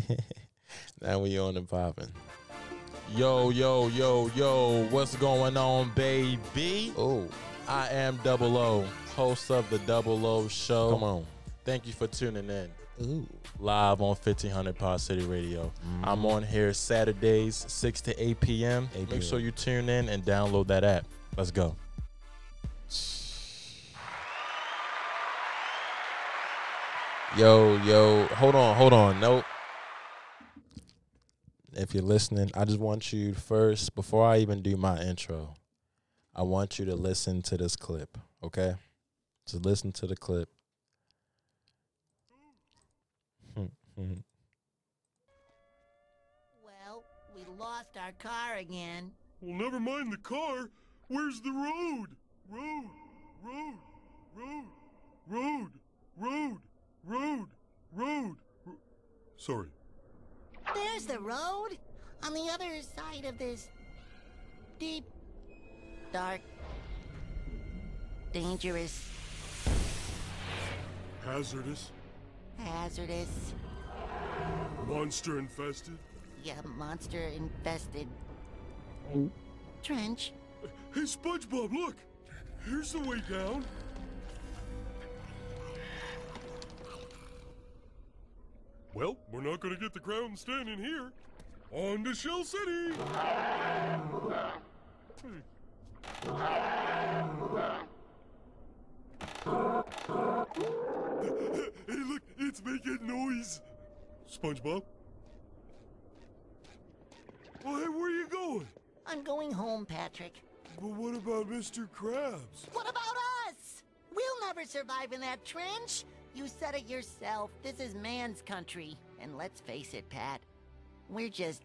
now we on and popping. Yo, yo, yo, yo, what's going on, baby? Oh, I am Double O, host of the Double O Show. Come on. Thank you for tuning in. ooh. Live on 1500 Pod City Radio. Mm-hmm. I'm on here Saturdays, 6 to 8 p.m. 8 Make sure you tune in and download that app. Let's go. Yo, yo, hold on, hold on. Nope. If you're listening, I just want you first, before I even do my intro, I want you to listen to this clip, okay? Just listen to the clip. Well, we lost our car again. Well, never mind the car. Where's the road? Road, road, road, road, road, road, road. ro- Sorry. There's the road. On the other side of this deep, dark, dangerous, Hazardous, hazardous, monster infested. yeah, monster infested mm. trench. Hey, SpongeBob, look! Here's the way down. Well, we're not gonna get the crown standing here. On to Shell City! Hey, look, it's making noise. SpongeBob? Well, hey, where are you going? I'm going home, Patrick. But what about Mr. Krabs? What about us? We'll never survive in that trench. You said it yourself. This is man's country. And let's face it, Pat. We're just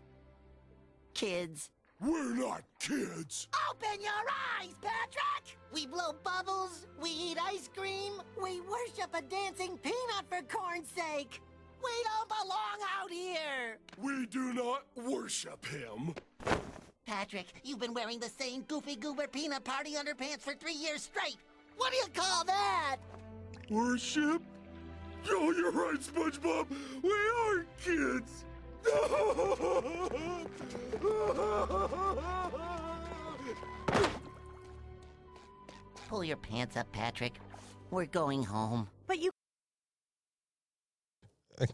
kids. We're not kids. Open your eyes, Patrick! We blow bubbles, we eat ice cream, we worship a dancing peanut for corn's sake! We don't belong out here! We do not worship him. Patrick, you've been wearing the same goofy goober peanut party underpants for three years straight! What do you call that? Worship? Oh, you're right, SpongeBob. We are kids. Pull your pants up, Patrick. We're going home. But you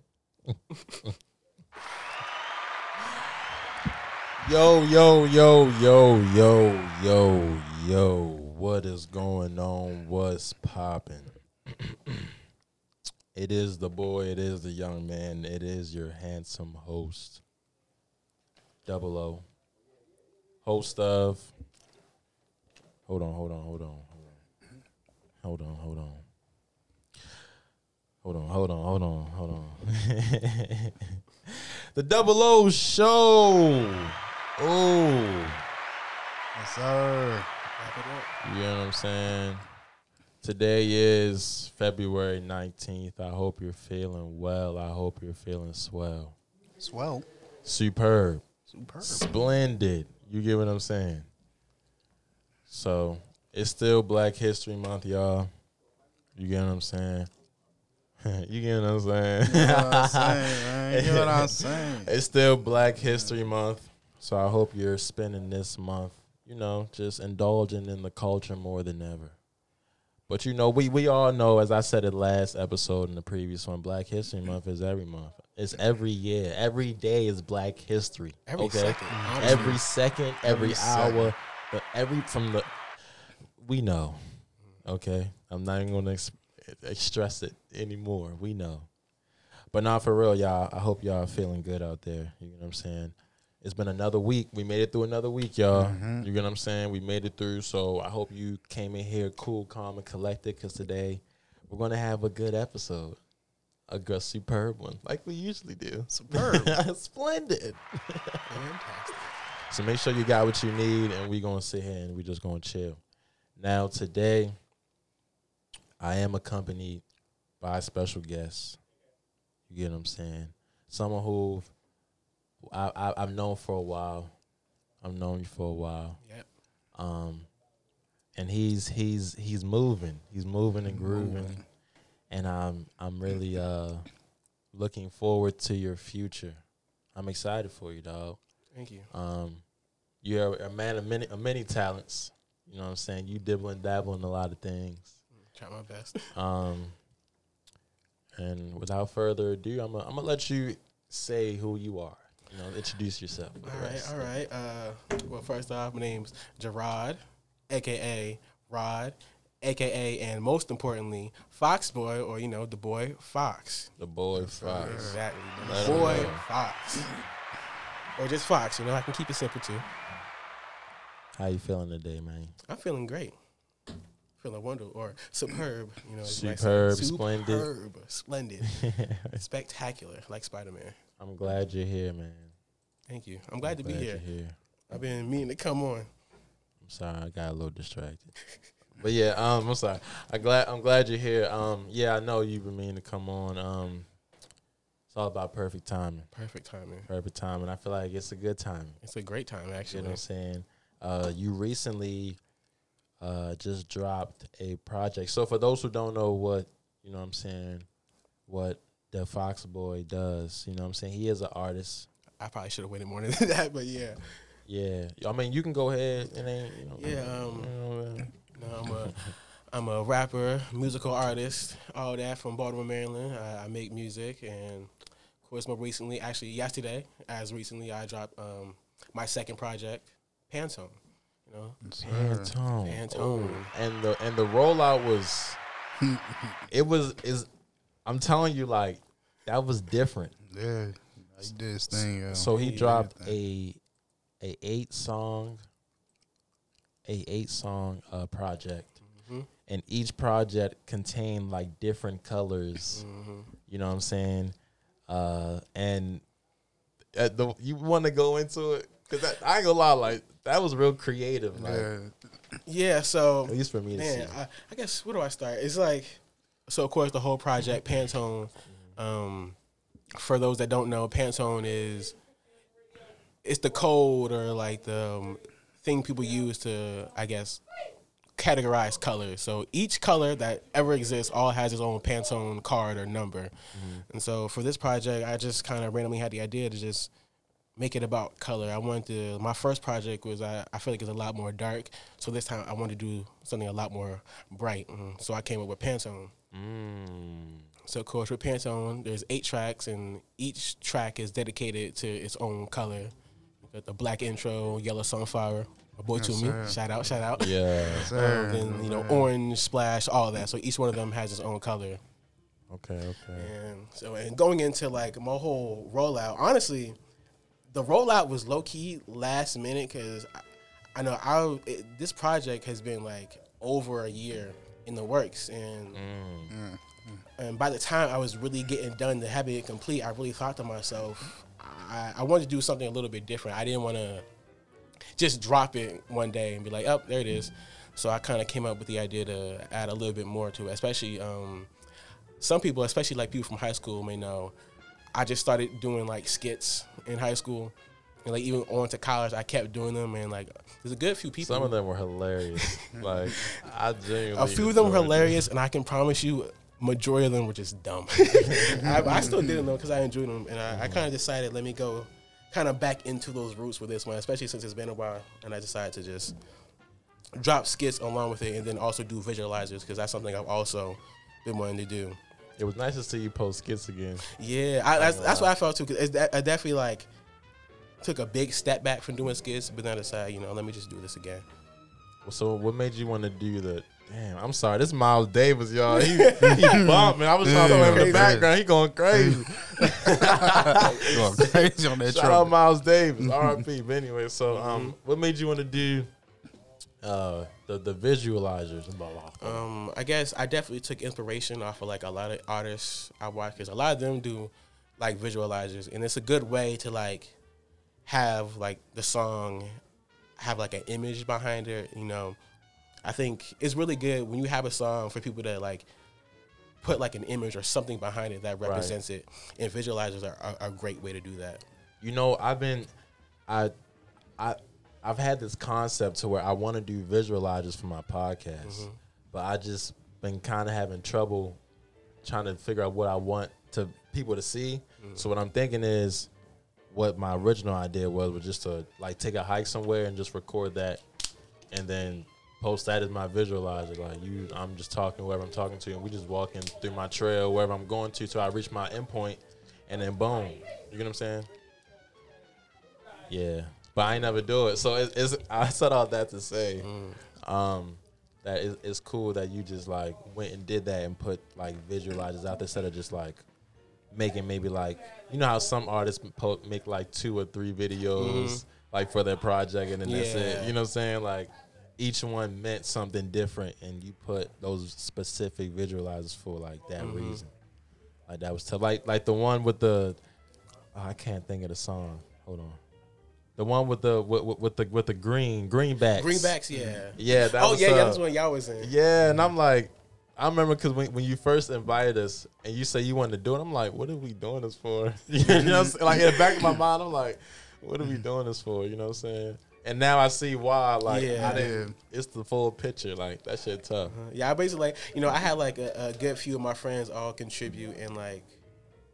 Yo, yo, yo, yo, yo, yo, yo. What is going on? What's popping? it is the boy, it is the young man, it is your handsome host, Double O. Host of. Hold on, hold on, hold on, hold on. Hold on, hold on. Hold on, hold on, hold on, hold on. the Double O Show. Oh, Yes, sir. Wrap it up. you know what I'm saying? Today is February 19th. I hope you're feeling well. I hope you're feeling swell. Swell. Superb. Superb. Splendid. You get what I'm saying? So, it's still Black History Month, y'all. You get what I'm saying? you get what I'm saying? You know what I'm saying, man? You know what I'm saying? It's still Black History Month, so I hope you're spending this month, you know, just indulging in the culture more than ever. But you know, we we all know, as I said it last episode and the previous one, Black History Month is every month. It's every year. Every day is Black History. Every okay? second. Every second, every, Every hour, the, every from the. We know, okay. I'm not even gonna ex- stress it anymore. We know. But not for real, y'all. I hope y'all are feeling good out there. You know what I'm saying? It's been another week. We made it through another week, y'all. Mm-hmm. You get what I'm saying? We made it through. So I hope you came in here cool, calm, and collected because today we're going to have a good episode. A good, superb one, like we usually do. Superb. Splendid. Fantastic. So make sure you got what you need, and we're gonna sit here and we're just gonna chill. Now today, I am accompanied by a special guest. You get what I'm saying? Someone who I, I I've known for a while. I've known you for a while. Yep. Um, and he's he's he's moving. He's moving and grooving, Moving. and I'm I'm really uh looking forward to your future. I'm excited for you, dog. Thank you. Um, you're a man of many, of many talents. You know what I'm saying? You dibble and dabble in a lot of things. Try my best. Um, and without further ado, I'm gonna I'm gonna let you say who you are. You know, introduce yourself. All right, all right. Uh, well, first off, my name's Gerard, aka Rod, aka, and most importantly, Fox Boy, or you know, the boy Fox. The boy Fox. Exactly, the boy know. Fox, or just Fox. You know, I can keep it simple too. How you feeling today, man? I'm feeling great. Feeling wonderful or superb. You know, you. Superb, splendid. superb, splendid, spectacular, like Spider Man. I'm glad you're here, man. Thank you. I'm glad to be here. Here. I've been meaning to come on. I'm sorry, I got a little distracted. But yeah, um, I'm sorry. I glad I'm glad you're here. Um, yeah, I know you've been meaning to come on. Um, it's all about perfect timing. Perfect timing. Perfect timing. I feel like it's a good time. It's a great time, actually. You know what I'm saying? Uh, you recently uh, just dropped a project. So for those who don't know what, you know what I'm saying, what the Fox Boy does, you know what I'm saying? He is an artist. I probably should have waited more than that, but yeah. Yeah. I mean, you can go ahead and then, you know. Yeah, um, you know, No, I'm a I'm a rapper, musical artist, all that from Baltimore, Maryland. I, I make music, and of course, more recently, actually yesterday, as recently, I dropped um, my second project, Pantone. You know, Pantone. Pantone. Oh, and the and the rollout was it was is I'm telling you like that was different. Yeah, he did his thing. Yo. So he Yeah. dropped a a eight song a eight song uh project. Mhm. And each project contained like different colors. Mm-hmm. You know what I'm saying? Uh and at the you want to go into it cuz I ain't gonna lie like that was real creative like yeah, yeah. So at least for me to Man, see. I, I guess where do I start? It's like so. Of course, the whole project Pantone. Um, for those that don't know, Pantone is it's the code or like the um, thing people use to, I guess, categorize colors. So each color that ever exists all has its own Pantone card or number. And so for this project, I just kind of randomly had the idea to just make it about color. I wanted to. My first project was I, I feel like it's a lot more dark. So this time I wanted to do something a lot more bright. Mm, So I came up with Pantone. Mm. So of course with Pantone, there's eight tracks, and each track is dedicated to its own color. Got the black intro, yellow sunflower, my boy Yes, to me. Shout out, shout out. Yeah. sir. Um, then you know orange splash, all that. So each one of them has its own color. Okay, okay. And so, and going into like my whole rollout, honestly, the rollout was low key last minute because I, I know I it, this project has been like over a year in the works, and Mm. and by the time I was really getting done to having it complete, I really thought to myself, I, I wanted to do something a little bit different. I didn't want to just drop it one day and be like, oh, there it is. So I kind of came up with the idea to add a little bit more to it, especially um, some people, especially like people from high school, may know. I just started doing like skits in high school, and like even on to college, I kept doing them, and like there's a good few people. Some of them were hilarious. like I genuinely a few of them were hilarious, and I can promise you, majority of them were just dumb. I, I still did them though because I enjoyed them, and I, I kind of decided let me go, kind of back into those roots with this one, especially since it's been a while, and I decided to just drop skits along with it, and then also do visualizers because that's something I've also been wanting to do. It was nice to see you post skits again. Yeah, I, that's, that's what I felt too. Cause it's, I definitely like took a big step back from doing skits, but then I decided, you know, let me just do this again. So what made you want to do the? Damn, I'm sorry. This Miles Davis, y'all. He, he bumping. I was trying to Yeah, play in the background. He going crazy. Going crazy on that Shout out. Miles Davis, R.I.P. But anyway, so Mm-hmm. um, what made you want to do uh the the visualizers and blah blah? Um, I guess I definitely took inspiration off of like a lot of artists I watch because a lot of them do like visualizers, and it's a good way to like have like the song have like an image behind it. You know, I think it's really good when you have a song for people to like put like an image or something behind it that Right. represents it, and visualizers are, are a great way to do that. you know, I've been, I, I, I've had this concept to where I want to do visualizers for my podcast, Mm-hmm. but I just been kind of having trouble trying to figure out what I want to people to see. So what I'm thinking is, what my original idea was was just to like take a hike somewhere and just record that, and then post that as my visualizer. Like you, I'm just talking whoever I'm talking to, and we just walking through my trail wherever I'm going to till I reach my endpoint, and then boom. You get what I'm saying? Yeah, but I ain't never do it. So it, it's I said all that to say, um, that it, it's cool that you just like went and did that and put like visualizers out there instead of just like making maybe like you know how some artists po- make like two or three videos mm-hmm. like for their project and then that's it. You know what I'm saying? Like each one meant something different, and you put those specific visualizers for like that mm-hmm. reason. Like that was tough. Like like the one with the oh, I can't think of the song. Hold on. The one with the with, with, with the with the green greenbacks. Greenbacks, yeah. Yeah, that oh was yeah, yeah. That's what y'all was in. Yeah, and I'm like, I remember because when, when you first invited us and you say you wanted to do it, I'm like, what are we doing this for? you know, what I'm like in the back of my mind, I'm like, what are we doing this for? You know what I'm saying? And now I see why. Like, Yeah. I didn't. It's the full picture. Like that shit tough. Yeah, I basically like you know I had like a, a good few of my friends all contribute and like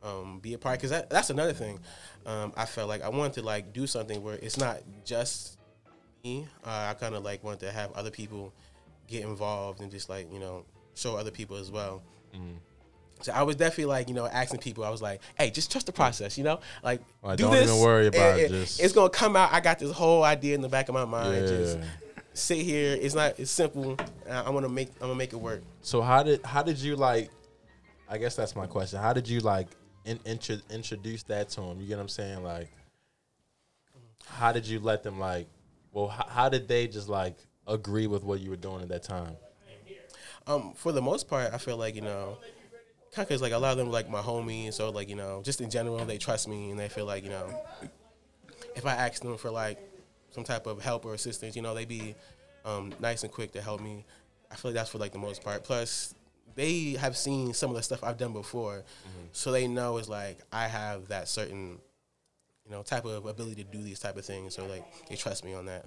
um, be a part because that, that's another thing. Um, I felt like I wanted to like do something where it's not just me. Uh, I kind of like wanted to have other people get involved and just like you know show other people as well. Mm. So I was definitely like you know asking people. I was like, hey, just trust the mm. process. You know, like Like, do don't this. even worry about it, just- it's gonna come out. I got this whole idea in the back of my mind. Just sit here. It's not. It's simple. I'm gonna make. I'm gonna make it work. So how did how did you like? I guess that's my question. How did you like in, intro, introduce that to them? You get what I'm saying? Like, how did you let them like? Well, how, how did they just like agree with what you were doing at that time? Um, for the most part, I feel like you know, kind of cause like a lot of them like my homie, and so like you know, just in general, they trust me and they feel like you know, if I ask them for like some type of help or assistance, you know, they be um, nice and quick to help me. I feel like that's for like the most part. Plus, they have seen some of the stuff I've done before, so they know it's like I have that certain, you know, type of ability to do these type of things. So like they trust me on that.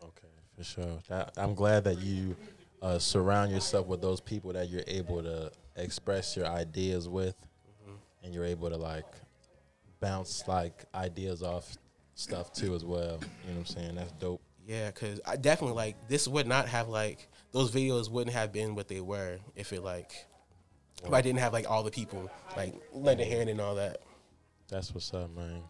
Okay, for sure. That, I'm glad that you uh, surround yourself with those people that you're able to express your ideas with, and you're able to like bounce like ideas off stuff too as well. You know what I'm saying? That's dope. Yeah, because I definitely like this would not have like those videos wouldn't have been what they were if it like if I didn't have like all the people like lend a hand and all that. That's what's up, man.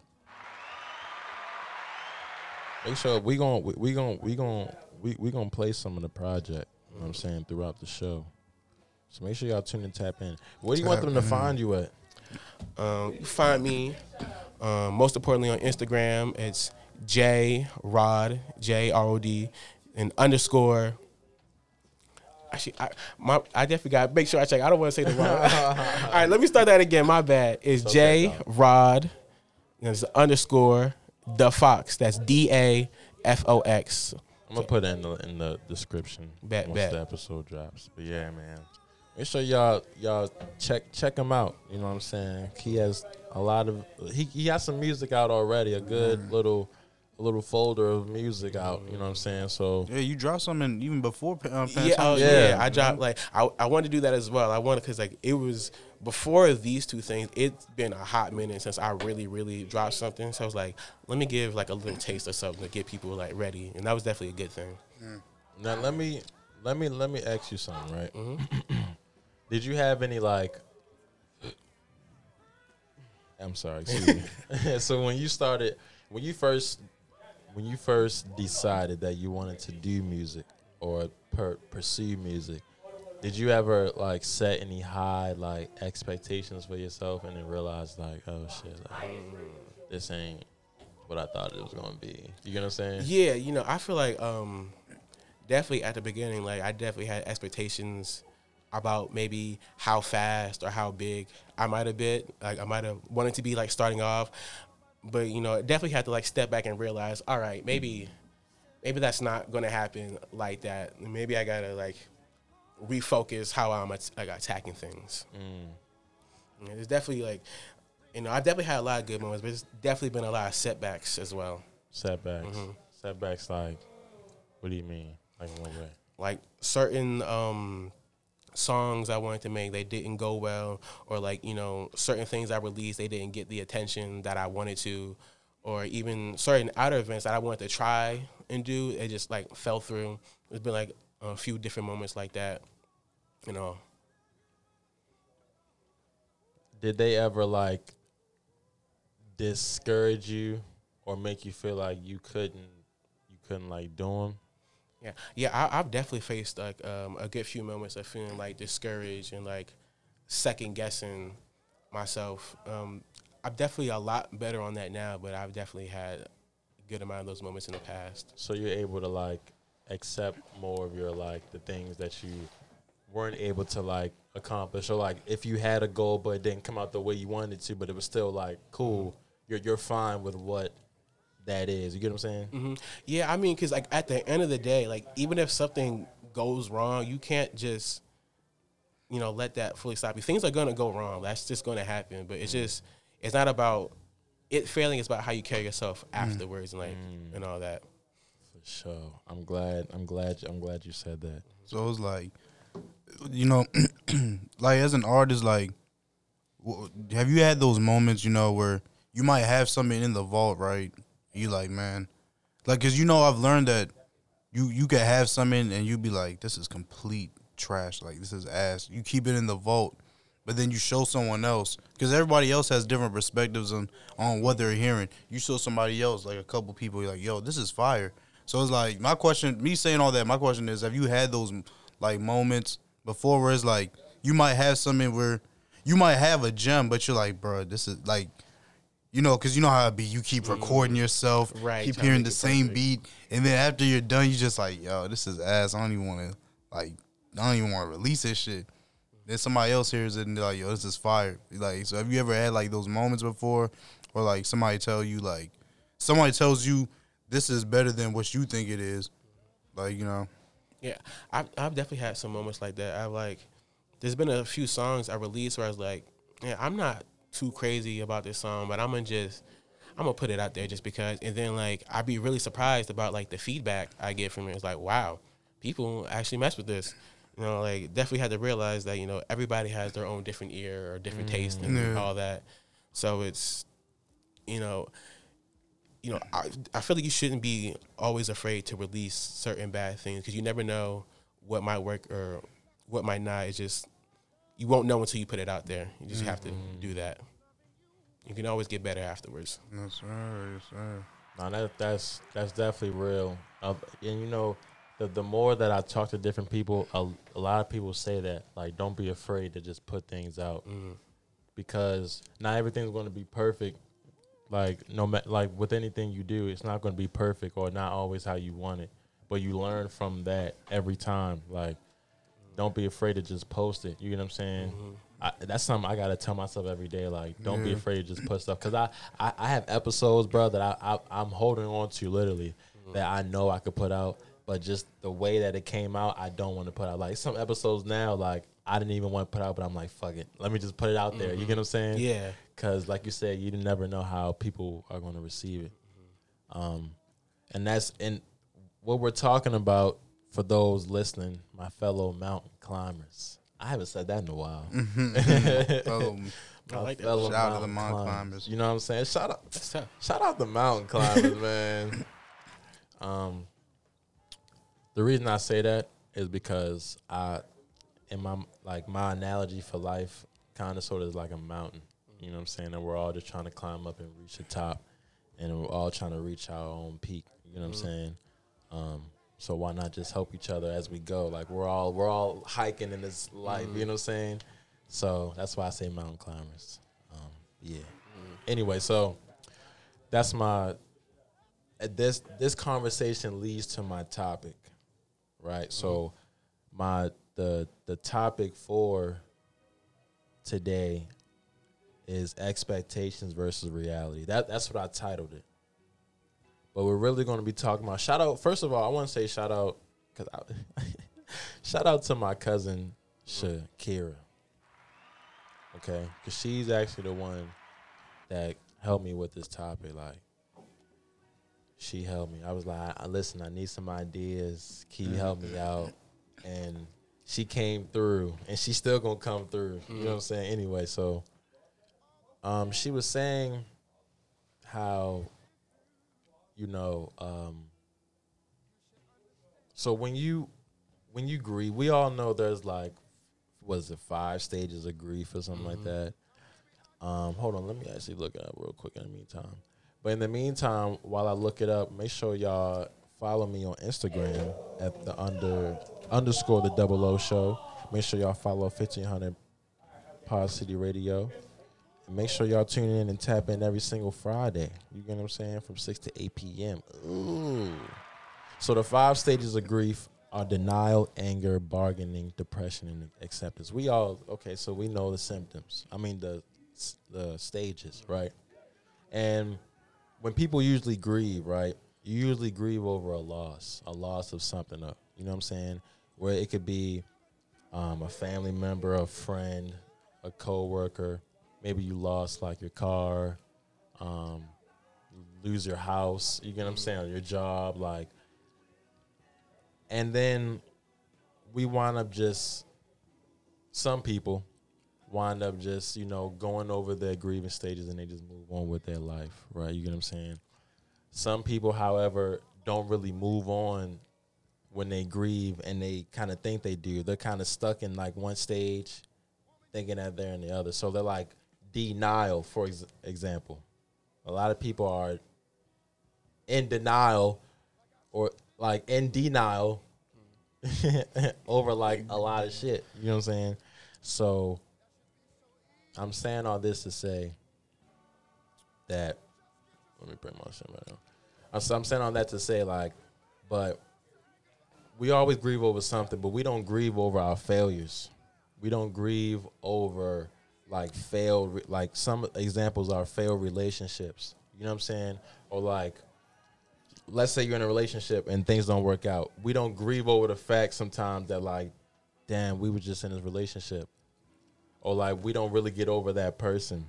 Make sure we gon' we, we gon' we gon' we we gonna play some of the project. You know what I'm saying throughout the show. So make sure y'all tune and tap in. Where do you want them to in. find you at? Um, you find me um, most importantly on Instagram. It's J Rod J R O D and underscore. Actually, I, my, I definitely got to make sure I check. I don't want to say the wrong. All right, let me start that again. My bad. It's okay, J. Rod. And it's underscore the Fox. That's D A F O X. I'm gonna put it in the in the description Bet, once bet. the episode drops. But yeah, man. Make sure y'all y'all check check him out. You know what I'm saying? He has a lot of he he has some music out already. A good mm. little a little folder of music out. You know what I'm saying? So Yeah, you dropped something even before Pa- uh, Yeah, oh, yeah. Yeah. I dropped like I, I wanted to do that as well. I wanted because like it was before these two things. It's been a hot minute since I really really dropped something. So I was like, let me give like a little taste of something to get people like ready, and that was definitely a good thing. now let me let me let me ask you something, right? Did you have any like? I'm sorry. Excuse me. so when you started, when you first, when you first decided that you wanted to do music or per, pursue music, did you ever like set any high like expectations for yourself and then realize like, oh shit, like, this ain't what I thought it was gonna be? You get what I'm saying? Yeah, you know, I feel like um definitely at the beginning, like I definitely had expectations about maybe how fast or how big I might have been. Like I might have wanted to be like starting off. But you know, definitely had to like step back and realize, all right, maybe maybe that's not gonna happen like that. Maybe I gotta like refocus how I'm at- like attacking things. Mm. There's definitely like you know, I've definitely had a lot of good moments, but there's definitely been a lot of setbacks as well. Setbacks. Mm-hmm. Setbacks like, what do you mean? Like in what way? like certain um songs I wanted to make they didn't go well, or like you know certain things I released they didn't get the attention that I wanted to, or even certain outer events that I wanted to try and do, it just like fell through. There's been like a few different moments like that, you know. Did they ever like discourage you or make you feel like you couldn't you couldn't like do them? Yeah, yeah, I, I've definitely faced like um, a good few moments of feeling like discouraged and like second guessing myself. Um, I'm definitely a lot better on that now, but I've definitely had a good amount of those moments in the past. So you're able to like accept more of your like the things that you weren't able to like accomplish or like if you had a goal but it didn't come out the way you wanted to but it was still like cool you're you're fine with what that is you get what i'm saying Mm-hmm. Yeah, I mean, because like at the end of the day, like even if something goes wrong, you can't just you know let that fully stop you. Things are gonna go wrong. That's just gonna happen. But it's mm. just it's not about it failing. It's about how you carry yourself mm. afterwards and like mm. and all that. for sure i'm glad i'm glad i'm glad you said that So it's like, you know, like as an artist, like, have you had those moments, you know, where you might have something in the vault, right? You like, man, like, cause you know, I've learned that you you can have something and you be like, this is complete trash, like this is ass. You keep it in the vault, but then you show someone else, cause everybody else has different perspectives on on what they're hearing. You show somebody else, like a couple people, you're like, yo, this is fire. So it's like my question, me saying all that. My question is, have you had those like moments before where it's like you might have something where you might have a gem, but you're like, bro, this is like, you know, because you know how it be. You keep mm. recording yourself, Right, Keep hearing the same perfect. beat, and then after you're done, you just like, yo, this is ass. I don't even want to like, I don't even want to release this shit. Then somebody else hears it and they're like, yo, this is fire. Like, so have you ever had like those moments before, or like somebody tell you like, somebody tells you this is better than what you think it is, like you know. Yeah, I've, I've definitely had some moments like that. I've like, there's been a few songs I released where I was like, yeah, I'm not too crazy about this song, but I'm gonna just, I'm gonna put it out there just because. And then like, I'd be really surprised about like the feedback I get from it. It's like, wow, people actually mess with this. You know, like definitely had to realize that you know everybody has their own different ear or different mm-hmm. taste and Yeah. all that. So it's, you know, you know, I, I feel like you shouldn't be always afraid to release certain bad things because you never know what might work or what might not. It's just you won't know until you put it out there. You just have to do that. You can always get better afterwards. That's right. That's right. No, that that's that's definitely real. Uh, and you know, the the more that I talk to different people, a, a lot of people say that like, don't be afraid to just put things out because not everything's going to be perfect. Like no, ma- like with anything you do, it's not going to be perfect or not always how you want it. But you learn from that every time. Like, don't be afraid to just post it. You get what I'm saying? Mm-hmm. I, that's something I gotta tell myself every day. Like, don't be afraid to just put stuff. Cause I, I, I have episodes, bro, that I, I I'm holding on to literally mm-hmm. that I know I could put out, but just the way that it came out, I don't want to put out. Like some episodes now, like I didn't even want to put out, but I'm like, fuck it, let me just put it out there. You mm-hmm. get what I'm saying? Yeah. Cause like you said, you never know how people are going to receive it. Um, and that's and what we're talking about for those listening, my fellow mountain climbers. I haven't said that in a while. Fellow, I like that. fellow Shout out to the mountain mountain climbers. You know what I'm saying? Shout out, shout out the mountain climbers, man. Um, the reason I say that is because I, in my like my analogy for life, kind of sort of is like a mountain. You know what I'm saying? And we're all just trying to climb up and reach the top, and we're all trying to reach our own peak. You know what I'm saying? Um, so why not just help each other as we go? Like we're all we're all hiking in this life. You know what I'm saying? So that's why I say mountain climbers. Um, yeah. Anyway, so that's my. uh, This this conversation leads to my topic, right? So my the the topic for today is expectations versus reality. That that's what I titled it. But we're really going to be talking about shout out. First of all, I want to say shout out because shout out to my cousin Shakira. Okay, because she's actually the one that helped me with this topic. Like, she helped me. I was like, I, listen, I need some ideas. Can you help me out? And she came through and she's still gonna come through. You know what I'm saying? Anyway, so um she was saying how you know um so when you when you grieve, we all know there's like was it five stages of grief or something like that. Um, hold on, let me actually look it up real quick in the meantime. But in the meantime, while I look it up, make sure y'all follow me on Instagram at the under underscore the double O show. Make sure y'all follow fifteen hundred Pod City Radio. Make sure y'all tune in and tap in every single Friday. You get what I'm saying? From six to eight PM. Ooh. So the five stages of grief are denial, anger, bargaining, depression, and acceptance. We all okay. So we know the symptoms. I mean the the stages, right? And when people usually grieve, right? You usually grieve over a loss, a loss of something. uh, You know what I'm saying? Where it could be um, a family member, a friend, a coworker. Maybe you lost like your car, um, lose your house. You get what I'm saying? Your job, like and then we wind up just some people wind up just you know going over their grieving stages and they just move on with their life right you get what i'm saying some people however don't really move on when they grieve and they kind of think they do they're kind of stuck in like one stage thinking that they're in the other so they're like denial for ex- example a lot of people are in denial or like in denial over like a lot of shit. You know what I'm saying? So I'm saying all this to say that let me bring my shit back up. I'm, I'm saying all that to say like, but we always grieve over something, but we don't grieve over our failures. We don't grieve over like failed, like some examples are failed relationships. You know what I'm saying? Or like let's say you're in a relationship and things don't work out. We don't grieve over the fact sometimes that like, damn, we were just in this relationship. Or like we don't really get over that person.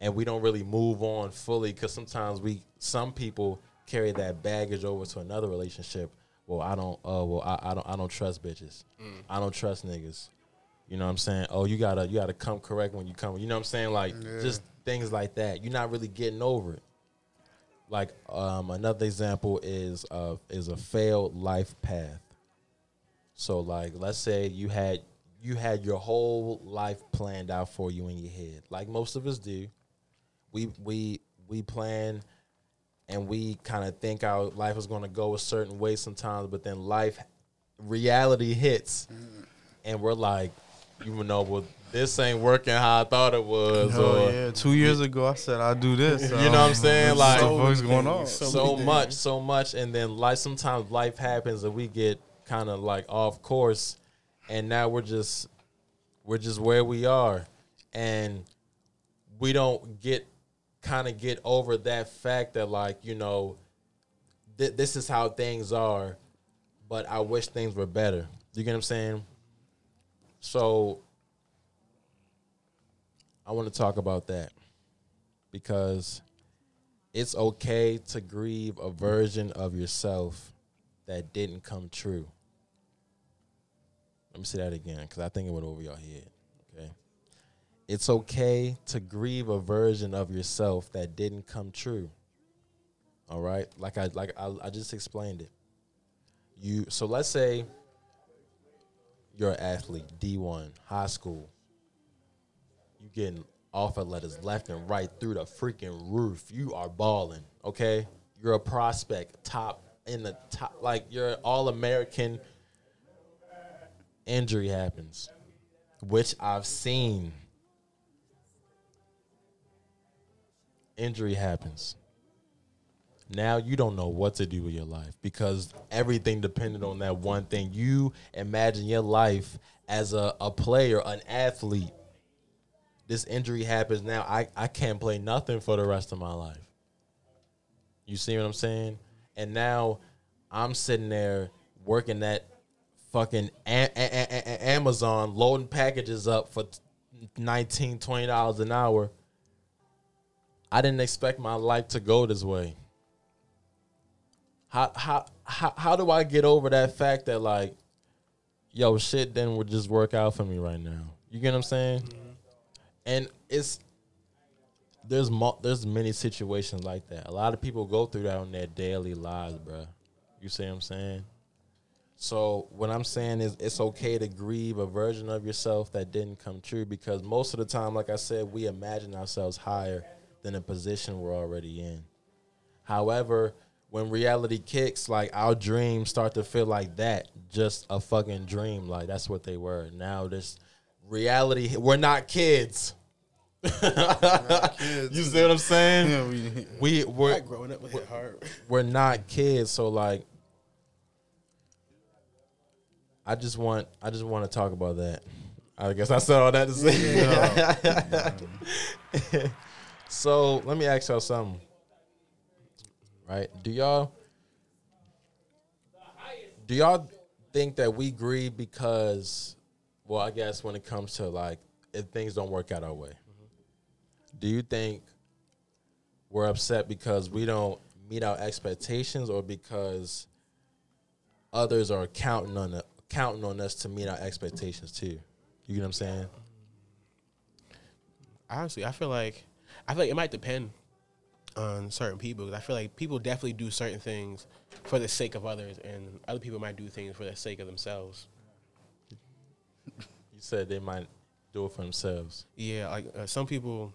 And we don't really move on fully because sometimes we some people carry that baggage over to another relationship. Well, I don't oh well I, I don't I don't trust bitches. Mm. I don't trust niggas. You know what I'm saying? Oh, you gotta you gotta come correct when you come. You know what I'm saying? Like just things like that. You're not really getting over it like um, another example is uh, is a failed life path. So like let's say you had you had your whole life planned out for you in your head, like most of us do. We we we plan and we kind of think our life is going to go a certain way sometimes, but then life reality hits, and we're like, you know, well this ain't working how I thought it was, Oh or yeah, two years ago I said I do this. You know what I'm saying? Like- what the fuck's going on? So so, much, things. so much, and then like sometimes life happens and we get kind of like off course, and now we're just we're just where we are, and we don't get kind of get over that fact that like you know th- this is how things are, but I wish things were better. You get what I'm saying? So I want to talk about that because it's okay to grieve a version of yourself that didn't come true. Let me say that again because I think it went over your head. Okay. It's okay to grieve a version of yourself that didn't come true. All right. Like I like I, I just explained it. You so let's say you're an athlete, D1, high school. You getting offer letters left and right through the freaking roof. You are balling, okay? You're a prospect, top in the top, like you're all American. Injury happens, which I've seen. Injury happens. Now you don't know what to do with your life because everything depended on that one thing. You imagine your life as a, a player, an athlete this injury happens now, I, I can't play nothing for the rest of my life. You see what I'm saying? And now I'm sitting there working that fucking a- a- a- Amazon, loading packages up for 19 $20 an hour. I didn't expect my life to go this way. How, how, how, how do I get over that fact that, like, yo, shit then would just work out for me right now. You get what I'm saying? Mm-hmm. And it's there's mo- there's many situations like that. A lot of people go through that on their daily lives, bruh. You see what I'm saying? So what I'm saying is it's okay to grieve a version of yourself that didn't come true because most of the time, like I said, we imagine ourselves higher than the position we're already in. However, when reality kicks, like our dreams start to feel like that, just a fucking dream. Like that's what they were. Now this reality, we're not kids. you see what I'm saying? Yeah, we, We we're Like growing up with it hard. we're not kids, so like I just want I just want to talk about that. I guess I said all that to say. so let me ask y'all something. Right? Do y'all do y'all think that we grieve because well, I guess when it comes to like if things don't work out our way. Mm-hmm. Do you think we're upset because we don't meet our expectations or because others are counting on the, counting on us to meet our expectations too. You get what I'm saying? honestly, I feel like I feel like it might depend on certain people. 'cause I feel like people definitely do certain things for the sake of others, and other people might do things for the sake of themselves. You said they might do it for themselves. Yeah, like uh, some people,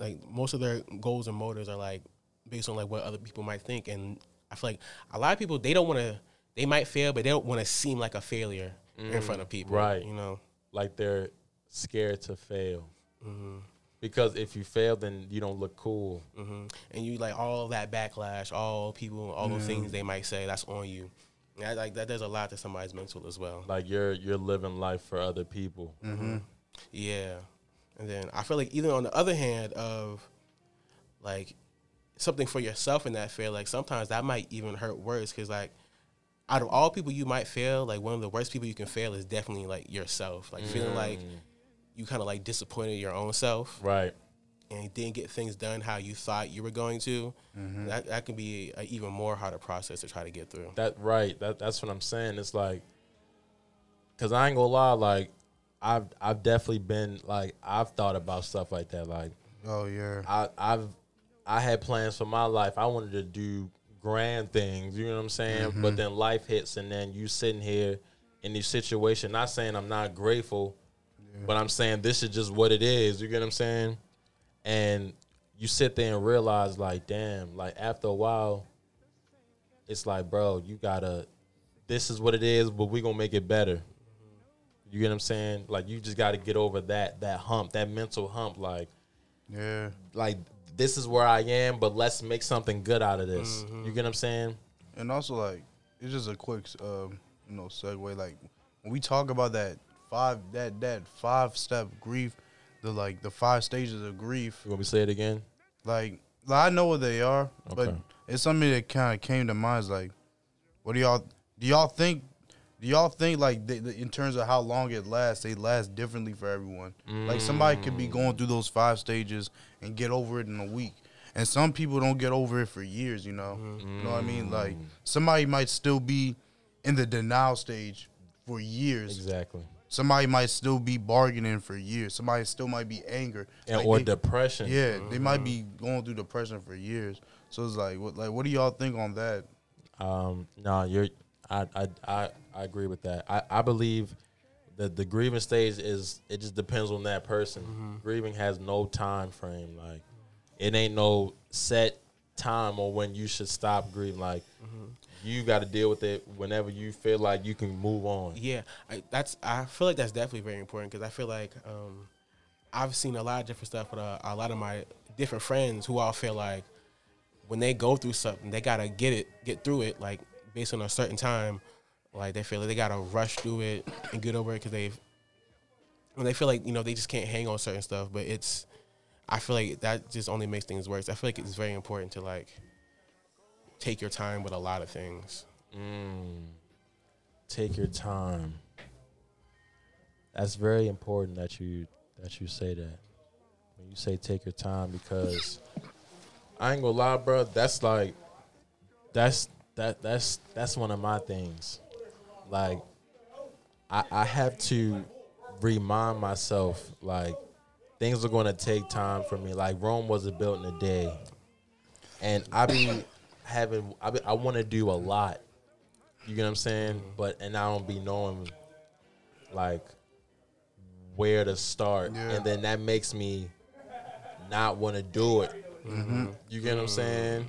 like most of their goals and motives are like based on like what other people might think, and I feel like a lot of people they don't want to. They might fail, but they don't want to seem like a failure in front of people. right. You know. Like they're scared to fail. Because if you fail, then you don't look cool. hmm And you like all that backlash, all people, all those things they might say, that's on you. And I, like that does a lot to somebody's mental as well. Like you're you're living life for other people. Yeah. And then I feel like even on the other hand of like something for yourself in that fail, like sometimes that might even hurt worse because like out of all people you might fail, like one of the worst people you can fail is definitely like yourself. Like feeling like you kind of like disappointed your own self Right. and didn't get things done how you thought you were going to. Mm-hmm. That that can be a even more harder process to try to get through. That right. That that's what I'm saying. It's like, cause I ain't gonna lie. Like, I've I've definitely been like I've thought about stuff like that. Like, oh yeah, I I've I had plans for my life. I wanted to do grand things. You know what I'm saying? But mm-hmm. then life hits, and then you sitting here in this situation. Not saying I'm not grateful, but I'm saying this is just what it is. You get what I'm saying? And you sit there and realize, like, damn, like after a while, it's like, bro, you gotta. This is what it is, but we gonna make it better. You get what I'm saying? Like you just got to get over that that hump, that mental hump. Like yeah. like this is where I am, but let's make something good out of this. You get what I'm saying? And also, like, it's just a quick, um, you know, segue. Like, when we talk about that five, that that five step grief, the like the five stages of grief. You want me to say it again? Like, like, I know what they are, but it's something that kind of came to mind. Is like, what do y'all do? Y'all think? Do y'all think like they, they- in terms of how long it lasts, they last differently for everyone? Like somebody could be going through those five stages and get over it in a week, and some people don't get over it for years. You know, you know what I mean? Like mm. somebody might still be in the denial stage for years. Exactly. Somebody might still be bargaining for years. Somebody still might be anger And Like, or they- depression. yeah, they mm-hmm. might be going through depression for years. So it's like, what, like, what do y'all think on that? Um, no, you're. I, I I I agree with that. I I believe that the grieving stage is it just depends on that person. Mm-hmm. Grieving has no time frame. Like it ain't no set time or when you should stop grieving. Like mm-hmm. You got to deal with it whenever you feel like you can move on. Yeah, I, that's. I feel like that's definitely very important because I feel like um, I've seen a lot of different stuff with uh, a lot of my different friends who all feel like when they go through something, they gotta get it, get through it, like based on a certain time. Like they feel like they gotta rush through it and get over it because they've. When they feel like you know they just can't hang on certain stuff, but it's. I feel like that just only makes things worse. I feel like it's very important to like take your time with a lot of things. Mm. Take your time. That's very important that you that you say that. When you say take your time because I ain't gonna lie, bro, that's like that's that that's that's one of my things. like I, I have to remind myself like things are to take time for me. Like Rome wasn't built in a day, and I be having I I want to do a lot. You get what I'm saying? But and I don't be knowing like where to start, Yeah. and then that makes me not want to do it. Mm-hmm. You get what I'm saying?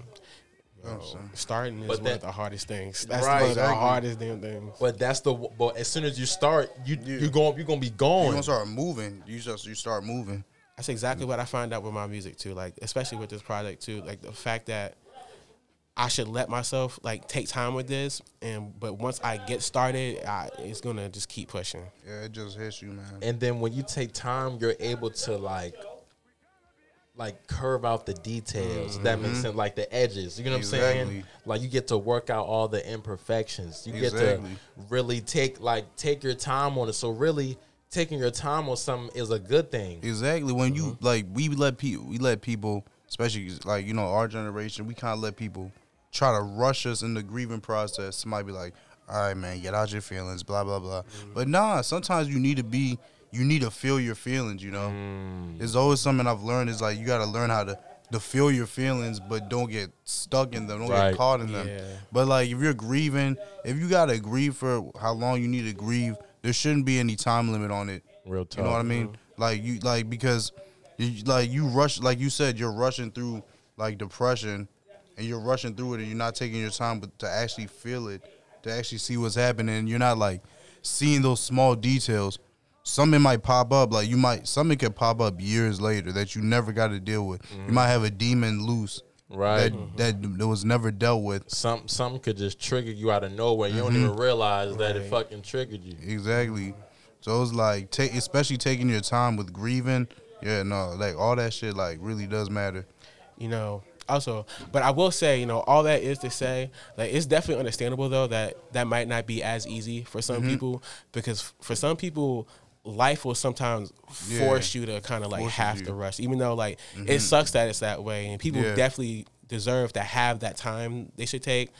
You know what I'm saying? Starting is But one that- of the hardest things. That's Right. one of the Exactly. hardest damn things. But that's the but as soon as you start, you Yeah. you going you're gonna be gone. You gonna start moving. You just you start moving. That's exactly what I find out with my music too. Like especially with this project too. Like the fact that I should let myself like take time with this, and but once I get started, I, it's gonna just keep pushing. Yeah, it just hits you, man. and then when you take time, you're able to like like curve out the details. That makes sense, like the edges. You know what I'm saying? Mm-hmm. Like you get to work out all the imperfections. You get to really take like take your time on it. So really taking your time on something is a good thing. Exactly. When you Mm-hmm. like, we let people, we let people, especially like you know our generation, we kind of let people try to rush us in the grieving process. Somebody be like, "All right, man, get out your feelings," blah blah blah. Mm-hmm. But nah, sometimes you need to be, you need to feel your feelings. You know, Mm. it's always something I've learned is like you got to learn how to to feel your feelings, but don't get stuck in them, don't Right. get caught in them. Yeah. But like if you're grieving, if you gotta grieve for how long you need to grieve, there shouldn't be any time limit on it. Real talk. You know what I mean? Like you like because you like you rush like you said you're rushing through like depression and you're rushing through it and you're not taking your time but to actually feel it, to actually see what's happening and you're not like seeing those small details. Something might pop up like you might something could pop up years later that you never got to deal with. You mm. might have a demon loose Right. that mm-hmm. that that was never dealt with. Some something could just trigger you out of nowhere. You don't even mm-hmm. realize that it fucking triggered you. Exactly. So it's like take especially taking your time with grieving. Yeah, no, like all that shit like really does matter. you know also but i will say you know all that is to say like it's definitely understandable though that that might not be as easy for some mm-hmm. people because for some people life will sometimes Yeah. force you to kind of like Forces have you. to rush even though like it mm-hmm. sucks that it's that way and people Yeah. definitely deserve to have that time they should take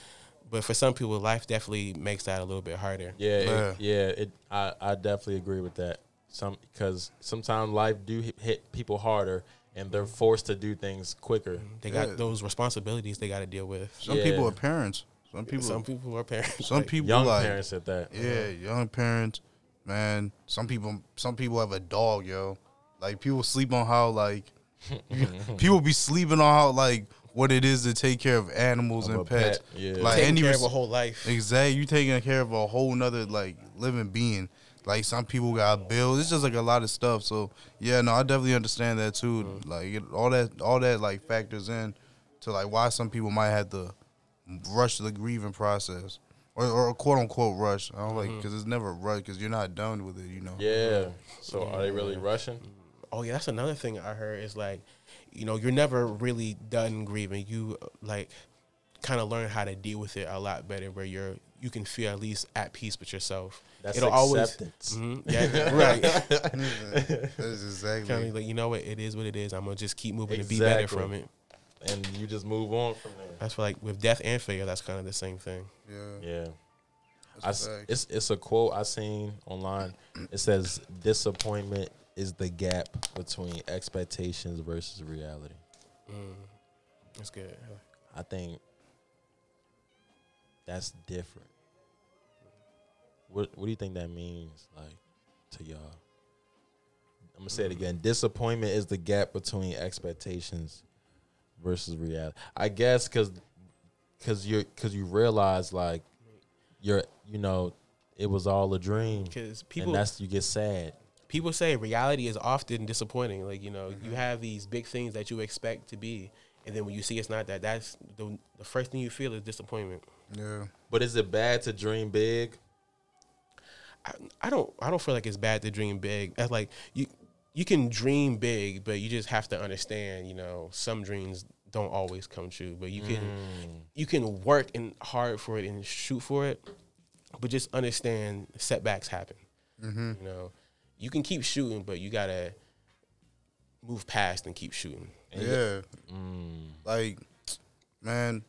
but for some people life definitely makes that a little bit harder Yeah, it- Yeah. yeah. It, I I definitely agree with that. Some because sometimes life do hit, hit people harder, and they're forced to do things quicker. Mm-hmm. they got Yeah. those responsibilities they got to deal with Some Yeah. people are parents. Some people some people are parents some like, people Young like parents at that. yeah, young parents, man. Some people some people have a dog, yo. Like people sleep on how like people be sleeping on how like what it is to take care of animals Of and pets. pet, yeah. Like taking any care res- of a whole life Exactly. You taking care of a whole nother like living being. Like some people got bills. It's just like a lot of stuff. So yeah, no, I definitely understand that too. Mm. Like it, all that, all that like factors in to like why some people might have to rush the grieving process or, or quote unquote rush. I don't like because it's never rush because you're not done with it. You know. Mm-hmm. Yeah. So are they really rushing? Oh yeah, that's another thing I heard is like, you know, you're never really done grieving. You like kind of learn how to deal with it a lot better, where you're you can feel at least at peace with yourself. That's It'll always acceptance. Mhm, yeah, right. That's exactly. kind of like you know what it is, what it is. I'm gonna just keep moving and be better from it. And you just move on from there. That's like with death and failure, that's kind of the same thing. yeah. Yeah. I That's s a fact. it's it's a quote I seen online. It says disappointment is the gap between expectations versus reality. That's good. I think that's different. What what do you think that means like to y'all? I'm gonna say it again. Disappointment is the gap between expectations versus reality. I guess because because you because you realize like you're you know it was all a dream, Because people and that's you get sad. people say reality is often disappointing. Like you know, you mm-hmm. have these big things that you expect to be, and then when you see it's not that, that's the the first thing you feel is disappointment. Yeah. But is it bad to dream big? I, I don't I don't feel like it's bad to dream big. That's like you you can dream big, but you just have to understand, you know, some dreams don't always come true. But you can you can work and hard for it and shoot for it, but just understand setbacks happen. You know, you can keep shooting, but you gotta move past and keep shooting. Yeah. Mm. Like, man,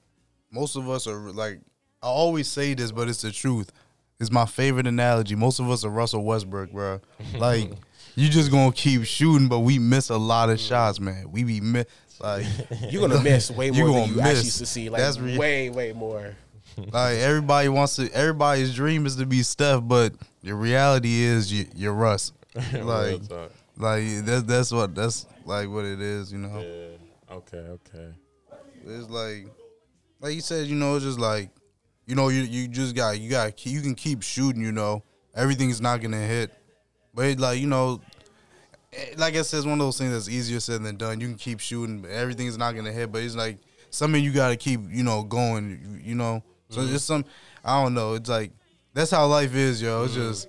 most of us are like, I always say this, but it's the truth. Is my favorite analogy. Most of us are Russell Westbrook, bro. Like you just gonna keep shooting, but we miss a lot of shots, man. We be miss like You're gonna miss way more gonna than you actually miss. succeed. Like That's re- way, way more. like everybody wants to. Everybody's dream is to be Steph, but your reality is you, you're Russ. Like like that's that's what that's like what it is, you know. Yeah. Okay. Okay. It's like, like you said, you know, it's just like, you know, you you just got you got you can keep shooting, you know, everything's not gonna hit, but it, like you know, eh, like I said, it's one of those things that's easier said than done. You can keep shooting, but everything's not gonna hit, but it's like something you gotta keep, you know, going, you, you know. So it's some, I don't know, it's like that's how life is, yo. It's just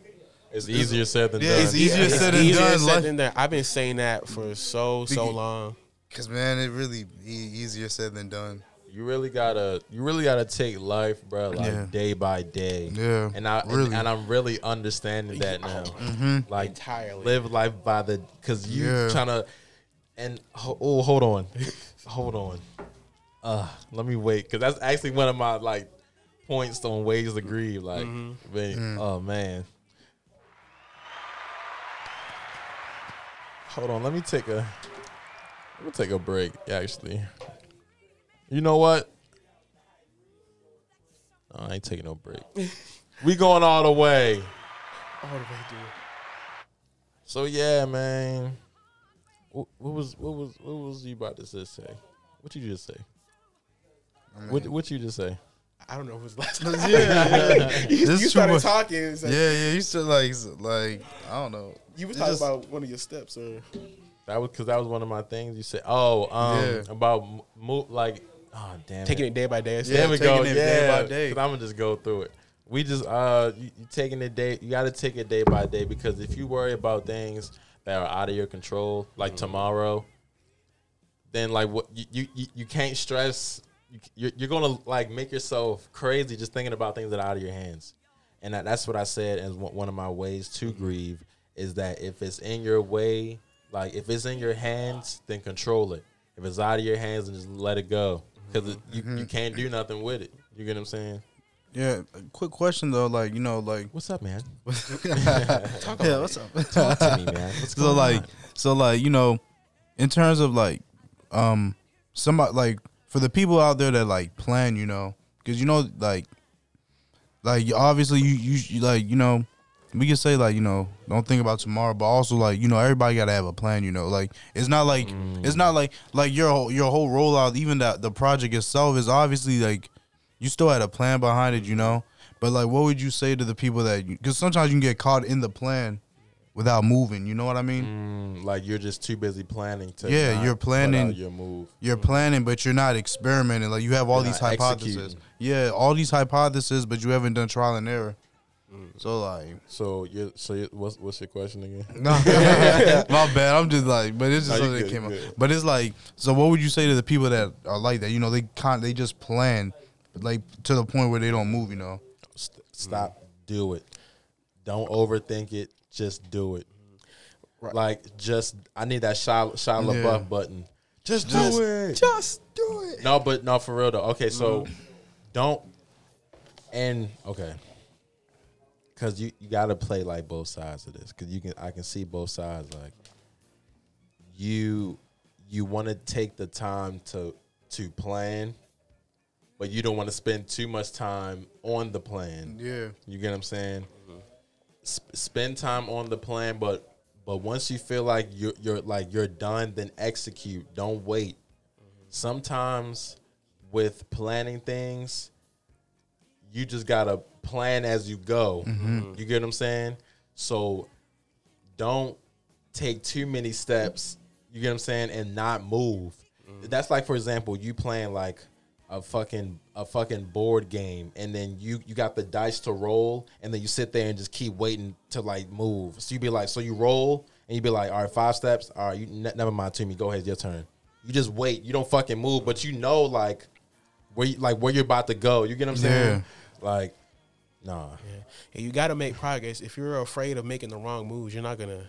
It's easier said than Yeah, done. it's easier It's said than easier done. said than done. I've been saying that for so so long. Cause man, it really e- easier said than done. You really gotta you really gotta take life, bro, like Yeah. day by day. Yeah, And I really. and, and I'm really understanding that now. Mm-hmm. Like Entirely. live life by the because you Yeah. trying to and oh hold on, hold on. Uh, let me wait because that's actually one of my like points on ways to grieve. Like, Mm-hmm. man, Mm. oh man. Hold on, let me take a let me take a break. Actually, you know what? No, I ain't taking no break. we going all the way. All the way dude. So yeah, man. What, what was what was what was you about to say? What you just say? What what you just say? I don't know who's last. you, This you is too started much. talking. Like, Yeah, yeah. You said like like I don't know. You was It talking just- about one of your steps, or That was because that was one of my things. You said, oh, um, Yeah. about move like, oh damn, taking it. it day by day. Yeah, There we go. it yeah, day by day. Because I'm gonna just go through it. We just uh, you, you taking it day. You got to take it day by day because if you worry about things that are out of your control, like Mm-hmm. tomorrow, then like what you you, you, you can't stress. You, you're, you're gonna like make yourself crazy just thinking about things that are out of your hands, and that, that's what I said as one one of my ways to grieve is that if it's in your way, like if it's in your hands, then control it. If it's out of your hands, then just let it go because you Mm-hmm. you can't do nothing with it. You get what I'm saying? Yeah. Quick question though, like you know, like What's up, man? yeah, what's up? Talk to me, man. So like, on? so like you know, in terms of like, um, somebody like for the people out there that like plan, you know, because you know like, like obviously you, you you like you know. We can say like you know don't think about tomorrow, but also like you know everybody got to have a plan. You know, like it's not like it's not like like your whole, your whole rollout, even that the project itself is obviously like you still had a plan behind it. You know, but like what would you say to the people that because sometimes you can get caught in the plan without moving. You know what I mean? Mm, like you're just too busy planning to Yeah, you're planning- your move. You're planning, but you're not experimenting. Like you have all You're these hypotheses. executing. Yeah, all these hypotheses, but you haven't done trial and error. Mm. So like, So you so you, what's what's your question again? no, my bad. I'm just like, but it's just No, you something that came you up. But it's like, so what would you say to the people that are like that? You know, they can't. They just plan, like to the point where they don't move. You know. St- stop. Do it. Don't overthink it. Just do it. Like just I need that Shia, Shia Yeah. LaBeouf button. Just, Just- do it. Just do it. No, but no, for real though. Okay, so mm. don't and okay, because you you got to play like both sides of this because you can I can see both sides. Like you you want to take the time to to plan, but you don't want to spend too much time on the plan. Yeah. You get what I'm saying? Mm-hmm. Sp- spend time on the plan, but but once you feel like you're you're like you're done, then execute. Don't wait. Mm-hmm. Sometimes with planning things, you just gotta plan as you go. Mm-hmm. You get what I'm saying? So don't take too many steps. You get what I'm saying, and not move. Mm. That's like, for example, you playing like a fucking a fucking board game, and then you you got the dice to roll, and then you sit there and just keep waiting to like move. So you be like, so you roll, and you be like, all right, five steps. All right, you ne- never mind to me. Go ahead, your turn. You just wait. You don't fucking move, but you know like where you, like where you're about to go. You get what I'm saying? Like, nah. Yeah. And you got to make progress. If you're afraid of making the wrong moves, you're not gonna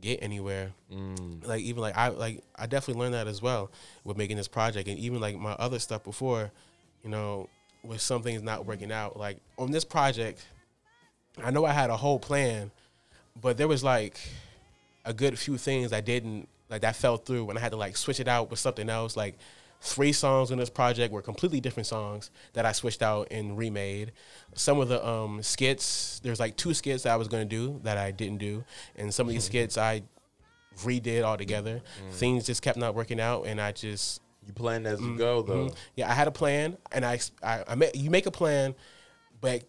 get anywhere. Mm. Like even like I like I definitely learned that as well with making this project, and even like my other stuff before, you know, with some things not working out. Like on this project, I know I had a whole plan, but there was like a good few things I didn't like that fell through and I had to like switch it out with something else. Like three songs in this project were completely different songs that I switched out and remade. Some of the um, skits, there's like two skits that I was gonna do that I didn't do, and some of these skits I redid altogether. Things just kept not working out, and I just You plan as you go though. Mhm. Yeah, I had a plan, and I, I, I you make a plan, but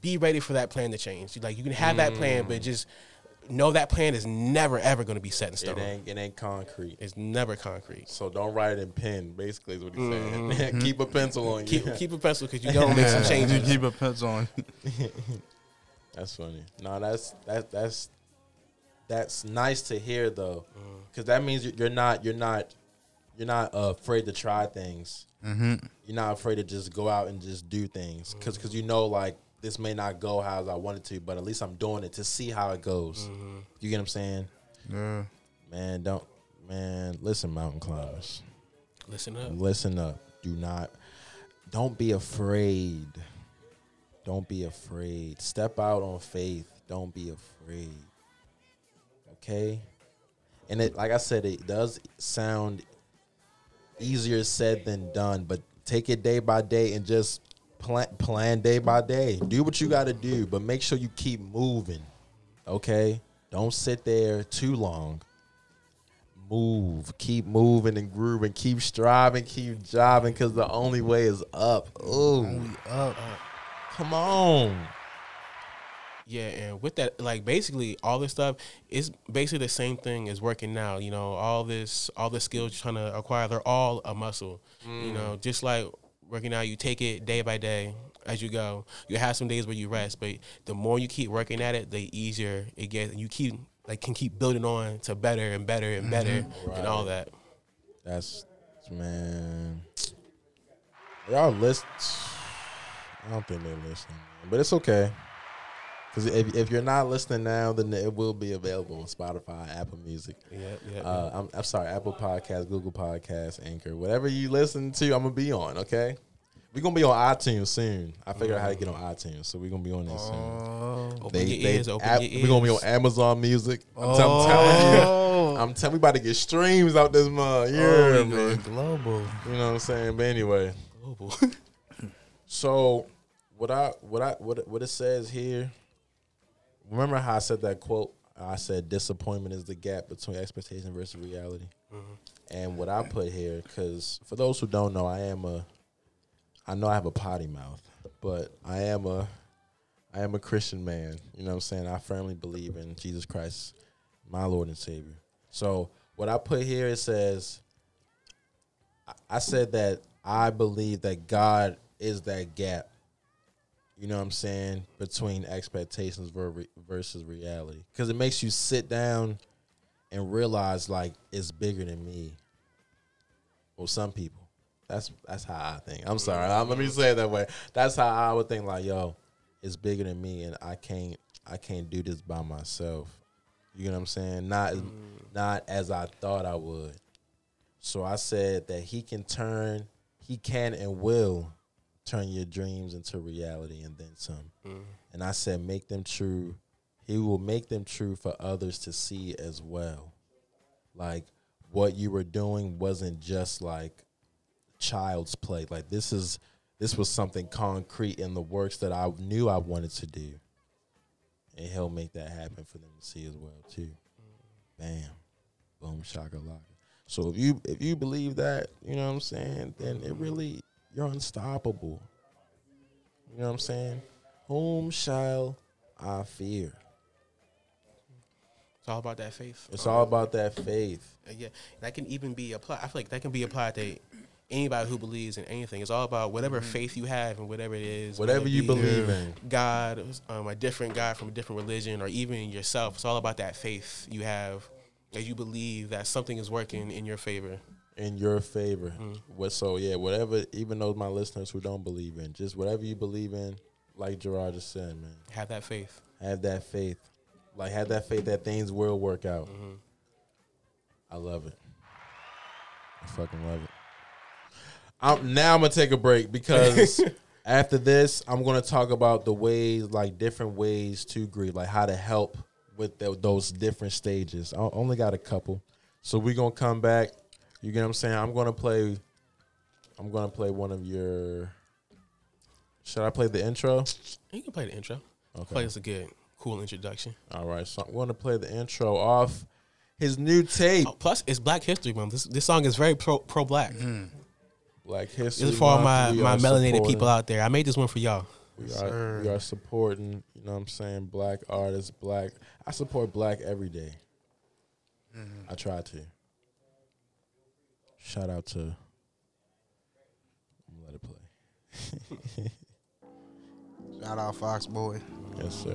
be ready for that plan to change. Like you can have that plan, but just know that plan is never ever going to be set in stone. It ain't it ain't concrete. It's never concrete. So don't write it in pen. Basically, is what he's saying. Keep a pencil on you. Keep keep a pencil because you don't make some You changes. keep a pencil on. That's funny. No, that's that that's that's nice to hear though, because that means you're not you're not you're not uh, afraid to try things. Mm-hmm. You're not afraid to just go out and just do things, because because you know like this may not go how as I wanted to, but at least I'm doing it to see how it goes. Mm-hmm. You get what I'm saying? Yeah. Man, don't man listen, mountain climbers. Listen up. Listen up. Do not don't be afraid. Don't be afraid. Step out on faith. Don't be afraid. Okay? And it like I said, it does sound easier said than done, but take it day by day and just plan plan day by day. Do what you gotta do, but make sure you keep moving. Okay? Don't sit there too long move, keep moving and grooving, keep striving, keep jiving, because the only way is up. Ooh, Up. come on. Yeah, and with that, like basically all this stuff is basically the same thing as working now. You know, all this, all the skills you're trying to acquire, they're all a muscle. You mm. know, just like working out, you take it day by day as you go. You have some days where you rest, but the more you keep working at it, the easier it gets, and you keep like can keep building on to better and better and better mm-hmm. and all that. That's man. Y'all list. I don't think they're listening, but it's okay. Because if, if you're not listening now, then it will be available on Spotify, Apple Music. Yeah, yeah. Uh, I'm, I'm sorry, Apple Podcasts, Google Podcasts, Anchor, whatever you listen to, I'm gonna be on. Okay, we're gonna be on iTunes soon. I figured out how to get on iTunes, so we're gonna be on there soon. Oh. open your ears, open your ears. We're gonna be on Amazon Music. I'm, t- I'm telling you, Oh. I'm telling we about to get streams out this month. Yeah, Oh, man. global. You know what I'm saying? But anyway, Global. so what I what I what what it says here. Remember how I said that quote? I said disappointment is the gap between expectation versus reality. Mm-hmm. And what I put here, because for those who don't know, I am a, I know I have a potty mouth, but I am a, I am a Christian man. You know what I'm saying? I firmly believe in Jesus Christ, my Lord and Savior. So what I put here it says, I said that I believe that God is that gap. You know what I'm saying between expectations ver- versus reality, because it makes you sit down and realize like it's bigger than me. Well, some people. That's that's how I think. I'm sorry. Um, let me say it that way. That's how I would think. Like, yo, it's bigger than me, and I can't I can't do this by myself. You know what I'm saying? Not as, not as I thought I would. So I said that he can turn, he can and will turn your dreams into reality and then some. Mm-hmm. And I said, make them true. He will make them true for others to see as well. Like what you were doing wasn't just like child's play. Like this is this was something concrete in the works that I knew I wanted to do. And he'll make that happen for them to see as well too. Mm-hmm. Bam. Boom shaka laka. So if you if you believe that, you know what I'm saying, then it really you're unstoppable. You know what I'm saying? Whom shall I fear? It's all about that faith. It's all about that faith. Uh, yeah, that can even be applied. I feel like that can be applied to anybody who believes in anything. It's all about whatever faith you have and whatever it is. Mm-hmm. Whatever it you be believe in. God, um, a different God from a different religion, or even yourself. It's all about that faith you have that you believe that something is working in your favor. In your favor. Mm-hmm. What so yeah, whatever even those my listeners who don't believe in, just whatever you believe in, like Gerard just said, man. Have that faith. Have that faith. Like have that faith that things will work out. Mm-hmm. I love it. I fucking love it. I'm, now I'm gonna take a break because After this, I'm gonna talk about the ways, like different ways to grieve, like how to help with tho- those different stages. I only got a couple, so we're gonna come back. You get what I'm saying? I'm gonna play. I'm gonna play one of your. Should I play the intro? You can play the intro. Okay. Play us a good, cool introduction. All right, so I'm going to play the intro off his new tape, Oh, plus, it's Black History Month. This this song is very pro pro black. Black History. This is for all my my melanated supporting- people out there. I made this one for y'all. We Yes, are sir. we are supporting. You know what I'm saying? Black artists, black. I support black every day. Mm-hmm. I try to. Shout out to. Let it play. Shout out Fox Boy. Yes, sir.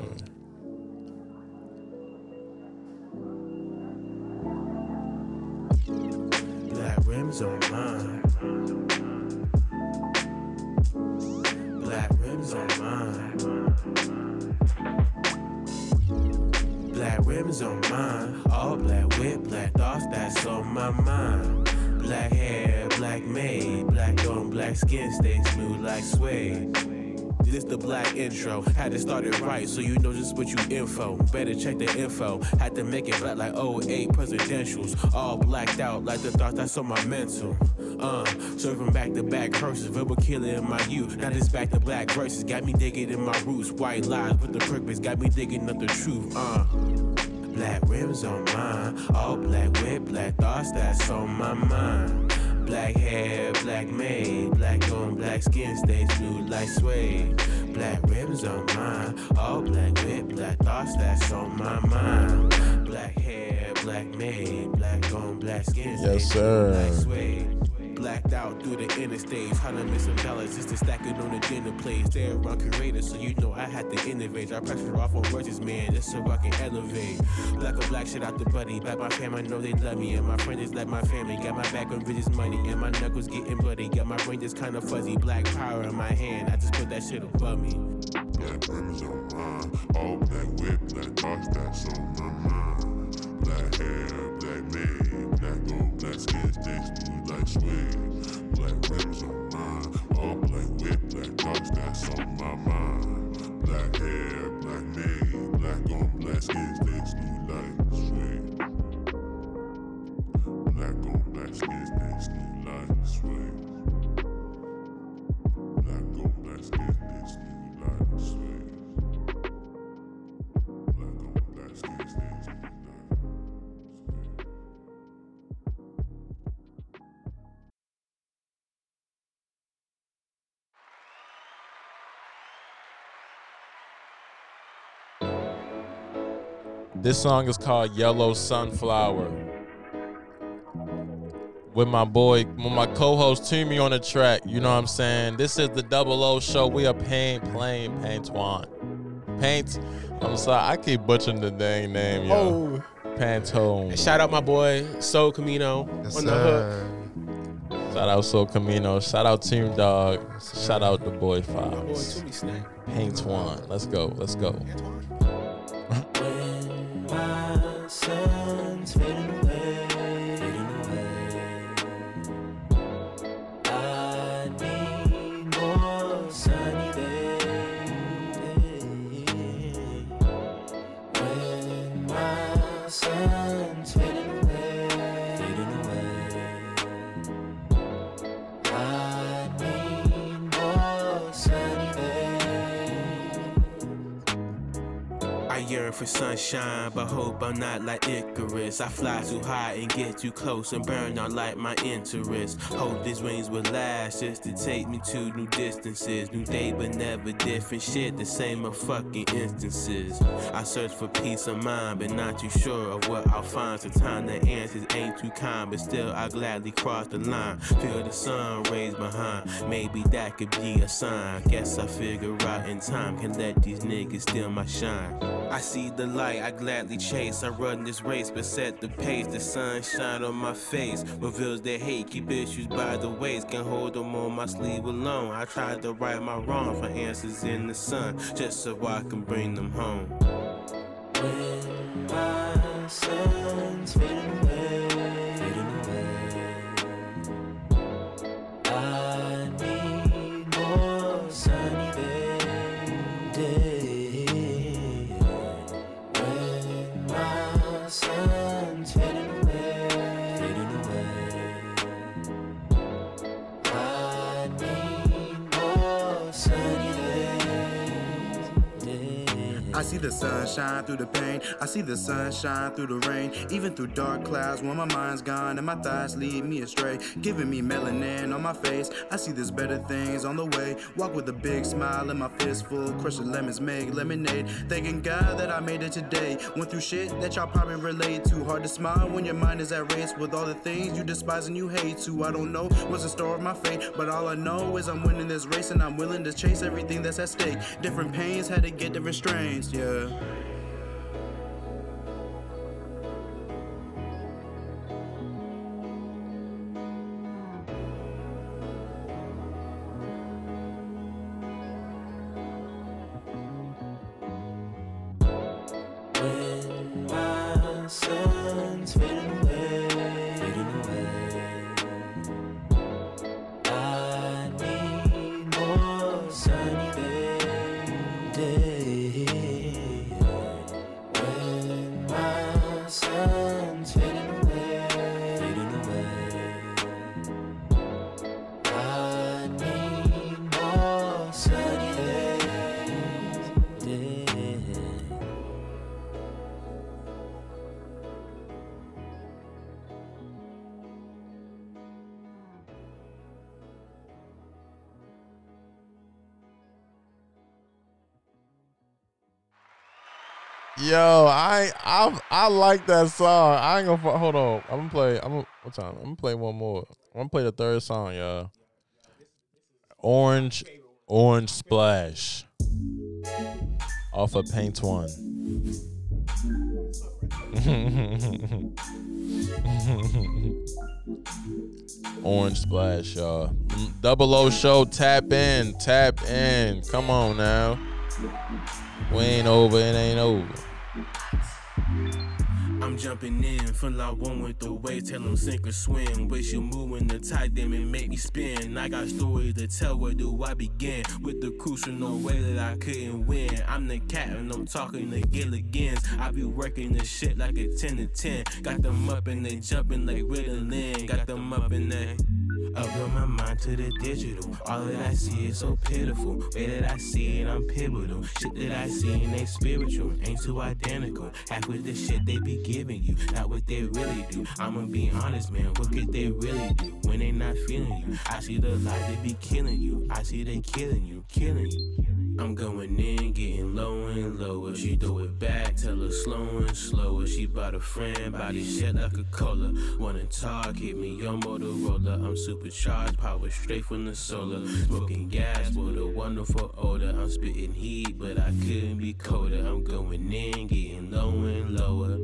Black rims on mine. Black rims on mine. Black rims on mine. All black with black thoughts that's on my mind. Black hair, black made, black on black skin, stay smooth like suede. This the black intro. Had to start it right, so you know just what you info. Better check the info. Had to make it black like 08 presidentials. All blacked out like the thoughts that's on my mental. Uh, serving back to back curses, verbal killer in my youth. Now this back to black verses got me digging in my roots. White lies with the purpose got me digging up the truth. Uh. Black rims on mine, all black with black thoughts that's on my mind. Black hair, black made, black on black skin, stay smooth like suede. Black rims on mine, all black with black thoughts that's on my mind. Black hair, black made, black on black skin, stay Yes, smooth sir. like suede. Blacked out through the interstate, trying to miss some dollars just to stack it on the dinner plate. Stay around curators, so you know I had to innovate. I pressure off on verses, man, just so I can elevate. Black or black shit out the buddy. Back my fam, I know they love me. And my friends is like my family. Got my back on bitches money. And my knuckles getting bloody. Got my brain just kinda fuzzy. Black power in my hand. I just put that shit above me. Black rims on mine, all black whip, black thoughts that's on my mind. Black hair, black made, black on black skin, like suede. Black rims on mine, all black whip, black thoughts that's on my mind. Black hair, black made, black on black skin, stay smooth like suede. Black on black skin, stay smooth like suede. This song is called Yellow Sunflower. With my boy, with my co-host Toomey on the track. You know what I'm saying? This is the Double O show. We are paying, playing Pantone. Paint. I'm sorry, I keep butchering the dang name, yo. Oh, Pantone. shout out my boy Soul Camino Yes, on the hook. Shout out So Camino. Shout out Team Dog. Yes, Shout out the boy My boy Fives. Paint one. Let's go. Let's go. My for sunshine, but hope I'm not like Icarus. I fly too high and get too close and burn out like my interest. Hope these wings will last just to take me to new distances. New day, but never different shit, the same of fucking instances. I search for peace of mind, but not too sure of what I'll find. Sometimes the answers ain't too kind, but still I gladly cross the line. Feel the sun rays behind, maybe that could be a sign. Guess I figure out in time, can let these niggas steal my shine. I see the light, I gladly chase. I run this race, but set the pace. The sunshine on my face reveals their hate. Keep issues by the waist, can hold them on my sleeve alone. I tried to right my wrong for answers in the sun, just so I can bring them home. When my sun's the sun shine through the pain. I see the sun shine through the rain. Even through dark clouds when my mind's gone and my thoughts lead me astray. Giving me melanin on my face. I see there's better things on the way. Walk with a big smile and my fist full. Crushing lemons, make lemonade. Thanking God that I made it today. Went through shit that y'all probably relate to. Hard to smile when your mind is at race with all the things you despise and you hate to. I don't know what's in store of my fate, but all I know is I'm winning this race and I'm willing to chase everything that's at stake. Different pains had to get different strains, yeah. When Yo, I I I like that song. I ain't gonna hold on. I'm gonna play. I'm gonna, what time? I'm gonna play one more. I'm gonna play the third song, y'all. Orange, Orange Splash, off of Paint One. Orange Splash, y'all. Double O Show, tap in, tap in. Come on now. We ain't over, it ain't over. I'm jumping in, feel like one with the wave, tell them sink or swim. Wish you moving the tide, them and make me spin. I got stories to tell, where do I begin? With the crucial, no way that I couldn't win. I'm the captain, I'm talking to Gilligan's. I be working this shit like a 10 to 10. Got them up and they jumping like Ritalin. Got them up and they. Built my mind to the digital. All that I see is so pitiful. Way that I see it, I'm pivotal. Shit that I see ain't spiritual, ain't too identical. Half with the shit they be giving you, not what they really do. I'ma be honest, man. What could they really do when they not feeling you? I see the light they be killing you. I see they killing you, killing you. I'm going in, getting low and lower. She throw it back, tell her slow and slower. She bought a friend, body shit like a cola. Wanna talk, hit me on Motorola. I'm supercharged, power straight from the solar. Smoking gas with a wonderful odor. I'm spitting heat, but I couldn't be colder. I'm going in, getting low and lower.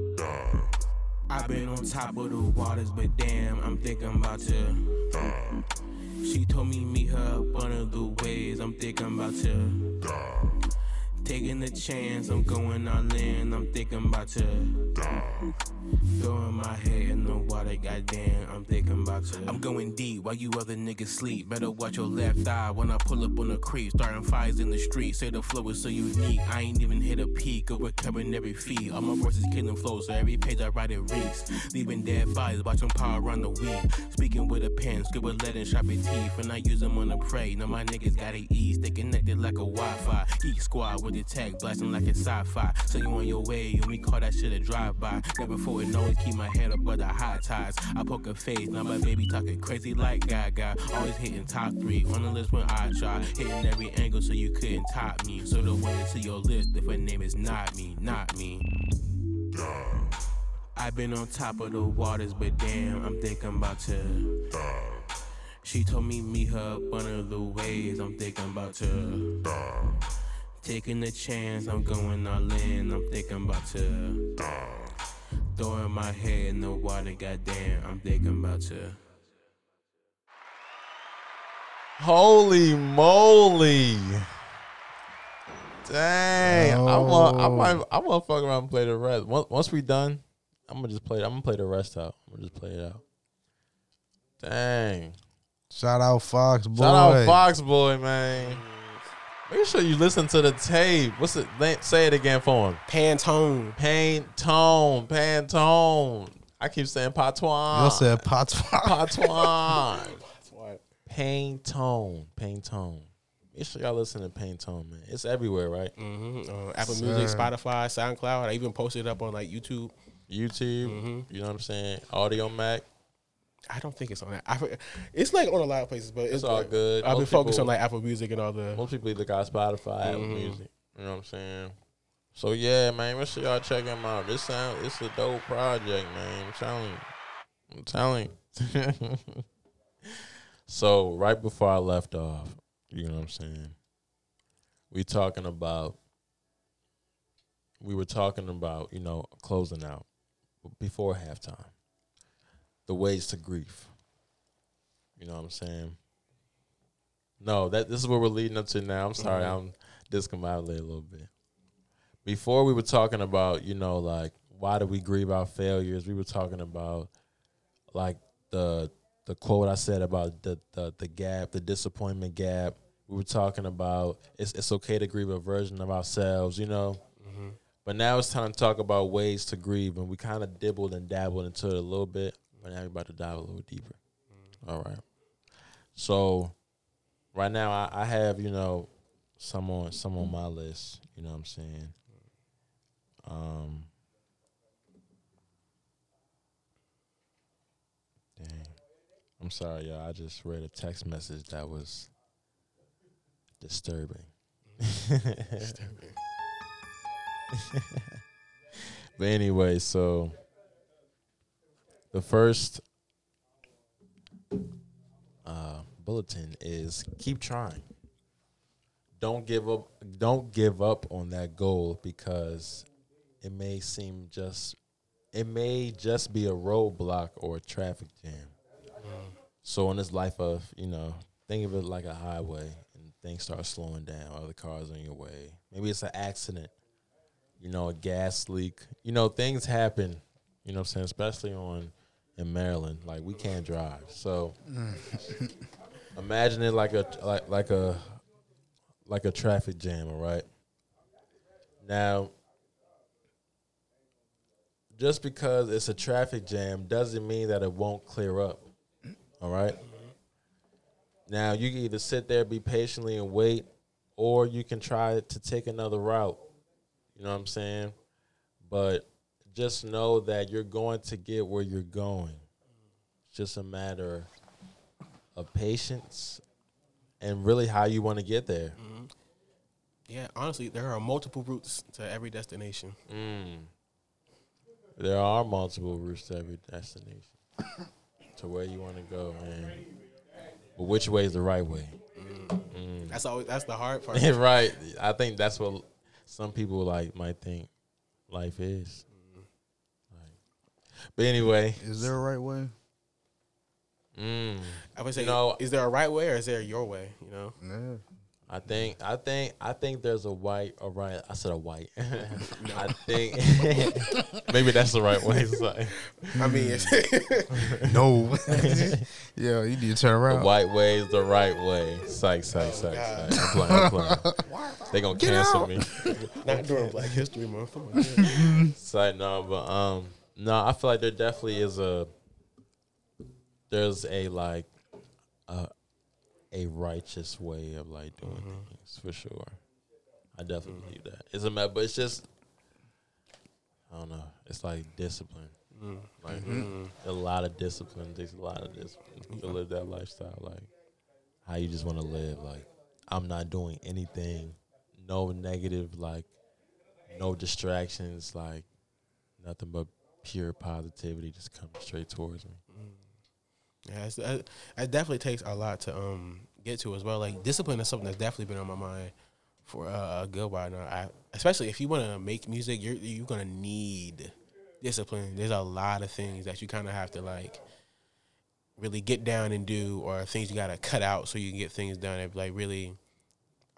I've been on top of the waters, but damn, I'm thinking about to. She told me meet her up one of the ways. I'm thinking about to. Taking the chance, I'm going all in. I'm thinking about to. Throwing my head in the water, goddamn. I'm thinking about to. I'm going deep while you other niggas sleep. Better watch your left eye when I pull up on the creek. Starting fires in the street. Say the flow is so unique. I ain't even hit a peak of recovering every feat. All my verses killing flow, so every page I write it reeks. Leaving dead bodies, watching power run the week. Speaking with a pen, scribble lead and sharpen teeth. And I use them on the prey. Now my niggas got it ease. They connected like a Wi-Fi. Geek squad with the tech, blasting like it's sci-fi. So you on your way, and we call that shit a drive-by. Never forward, always keep my head above the high tides. I poke a face, now my baby talking crazy like Gaga. Always hitting top three on the list when I try. Hitting every angle so you couldn't top me. So the way to your list if her name is not me, not me. I've been on top of the waters, but damn, I'm thinking about to. She told me meet her up of the ways. I'm thinking about to. Taking the chance, I'm going all in. I'm thinking about to. Throwing my head in the water, goddamn. I'm thinking about to. Holy moly. Dang. I want I Oh. might I want to fuck around and play the rest. Once, once we done, I'm gonna just play I'm gonna play the rest out. I'm gonna just play it out. Dang. Shout out Fox, boy. Shout out Fox Boy, man. Make sure you listen to the tape. What's it? Say it again for him. Pantone. Pantone, Pantone. I keep saying patois. You said Patois. patois. That's why. Pantone, Pantone. make sure y'all listen to Pantone, man. It's everywhere, right? hmm Uh, Apple Sir. Music, Spotify, SoundCloud. I even posted it up on like YouTube. YouTube, Mm-hmm. you know what I'm saying? Audiomack. I don't think it's on that. I, it's like on a lot of places, but it's, It's all like- good. I've been focused people- on like Apple Music and all the. Most people either got Spotify, Apple Mhm. Music. You know what I'm saying? So yeah, man, make sure y'all check him out. This sound it's a dope project, man. I'm telling you. I'm telling you. so right before I left off, you know what I'm saying? We talking about we were talking about, you know, closing out before halftime. The ways to grief. You know what I'm saying? No, that this is what we're leading up to now. I'm sorry, mm-hmm. I'm discombobulated a little bit. Before we were talking about, you know, like why do we grieve our failures? We were talking about like the the quote I said about the the, the gap, the disappointment gap. We were talking about it's it's okay to grieve a version of ourselves, you know. Mm-hmm. But now it's time to talk about ways to grieve, and we kind of dibbled and dabbled into it a little bit. But now we're about to dive a little deeper. All right. So right now I, I have you know some on some on my list. You know what I'm saying. Um. Dang. I'm sorry, y'all. I just read a text message that was disturbing. but anyway, so the first uh, bulletin is keep trying. Don't give up. Don't give up on that goal because it may seem just. It may just be a roadblock or a traffic jam. So in this life of you know, think of it like a highway, and things start slowing down. Other cars on your way. Maybe it's an accident. You know, a gas leak. You know, things happen. You know, what I'm saying, especially on in Maryland, like we can't drive. So mm. imagine it like a like like a like a traffic jam. All right. Now, just because it's a traffic jam doesn't mean that it won't clear up. All right. Mm-hmm. Now you can either sit there, be patiently and wait, or you can try to take another route. You know what I'm saying? But just know that you're going to get where you're going. It's just a matter of patience and really how you want to get there. Yeah, honestly, there are multiple routes to every destination. Mm. There are multiple routes to every destination to where you want to go, man. But which way is the right way? Mm. That's always that's the hard part. right. I think that's what some people like might think life is. Like, but anyway, Is there a right way? mm, I would say, You know- is there a right way or is there your way? You know, Yeah. I think I think I think there's a white a right. I said a white. I think maybe that's the right way. I mean, it's, No. yeah, you need to turn around. The around. white way is the right way. Psych, psych, psych, God. psych. I'm playing, I'm playing. They gonna cancel me. not during Black History Month. Come on. Psych, no, but um, no, I feel like there definitely is a there's a like a a righteous way of like doing mm-hmm. things for sure. I definitely believe that. It's a matter, but it's just I don't know. It's like discipline. Mm. Like mm-hmm. a lot of discipline. Takes a lot of discipline to live that lifestyle. Like how you just want to live. Like I'm not doing anything. No negative. Like no distractions. Like nothing but pure positivity just coming straight towards me. Yeah, it's, uh, it definitely takes a lot to um get to as well. Like discipline is something that's definitely been on my mind for uh, a good while now. I, especially if you want to make music, you're you're gonna need discipline. There's a lot of things that you kind of have to like really get down and do, or things you gotta cut out so you can get things done. And like really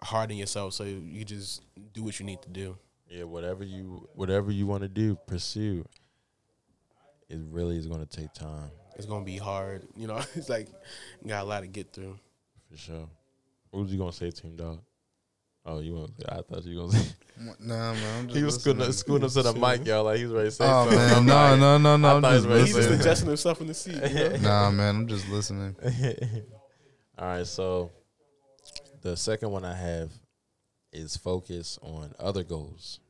harden yourself so you just do what you need to do. Yeah, whatever you whatever you want to do, pursue. It really is going to take time It's gonna be hard, you know. It's like got a lot to get through. for sure. What was you gonna say, Team Dog? Oh, you want? I thought you were gonna say. Nah, man. I'm just he was scooting, listening. scooting up to the mic, y'all. Like he was ready to say Oh something. man, I'm no, like- no, no, no. I I'm just he was He's just listening. listening. adjusting himself in the seat. You know? Nah, man, I'm just listening. All right, so the second one I have is focus on other goals,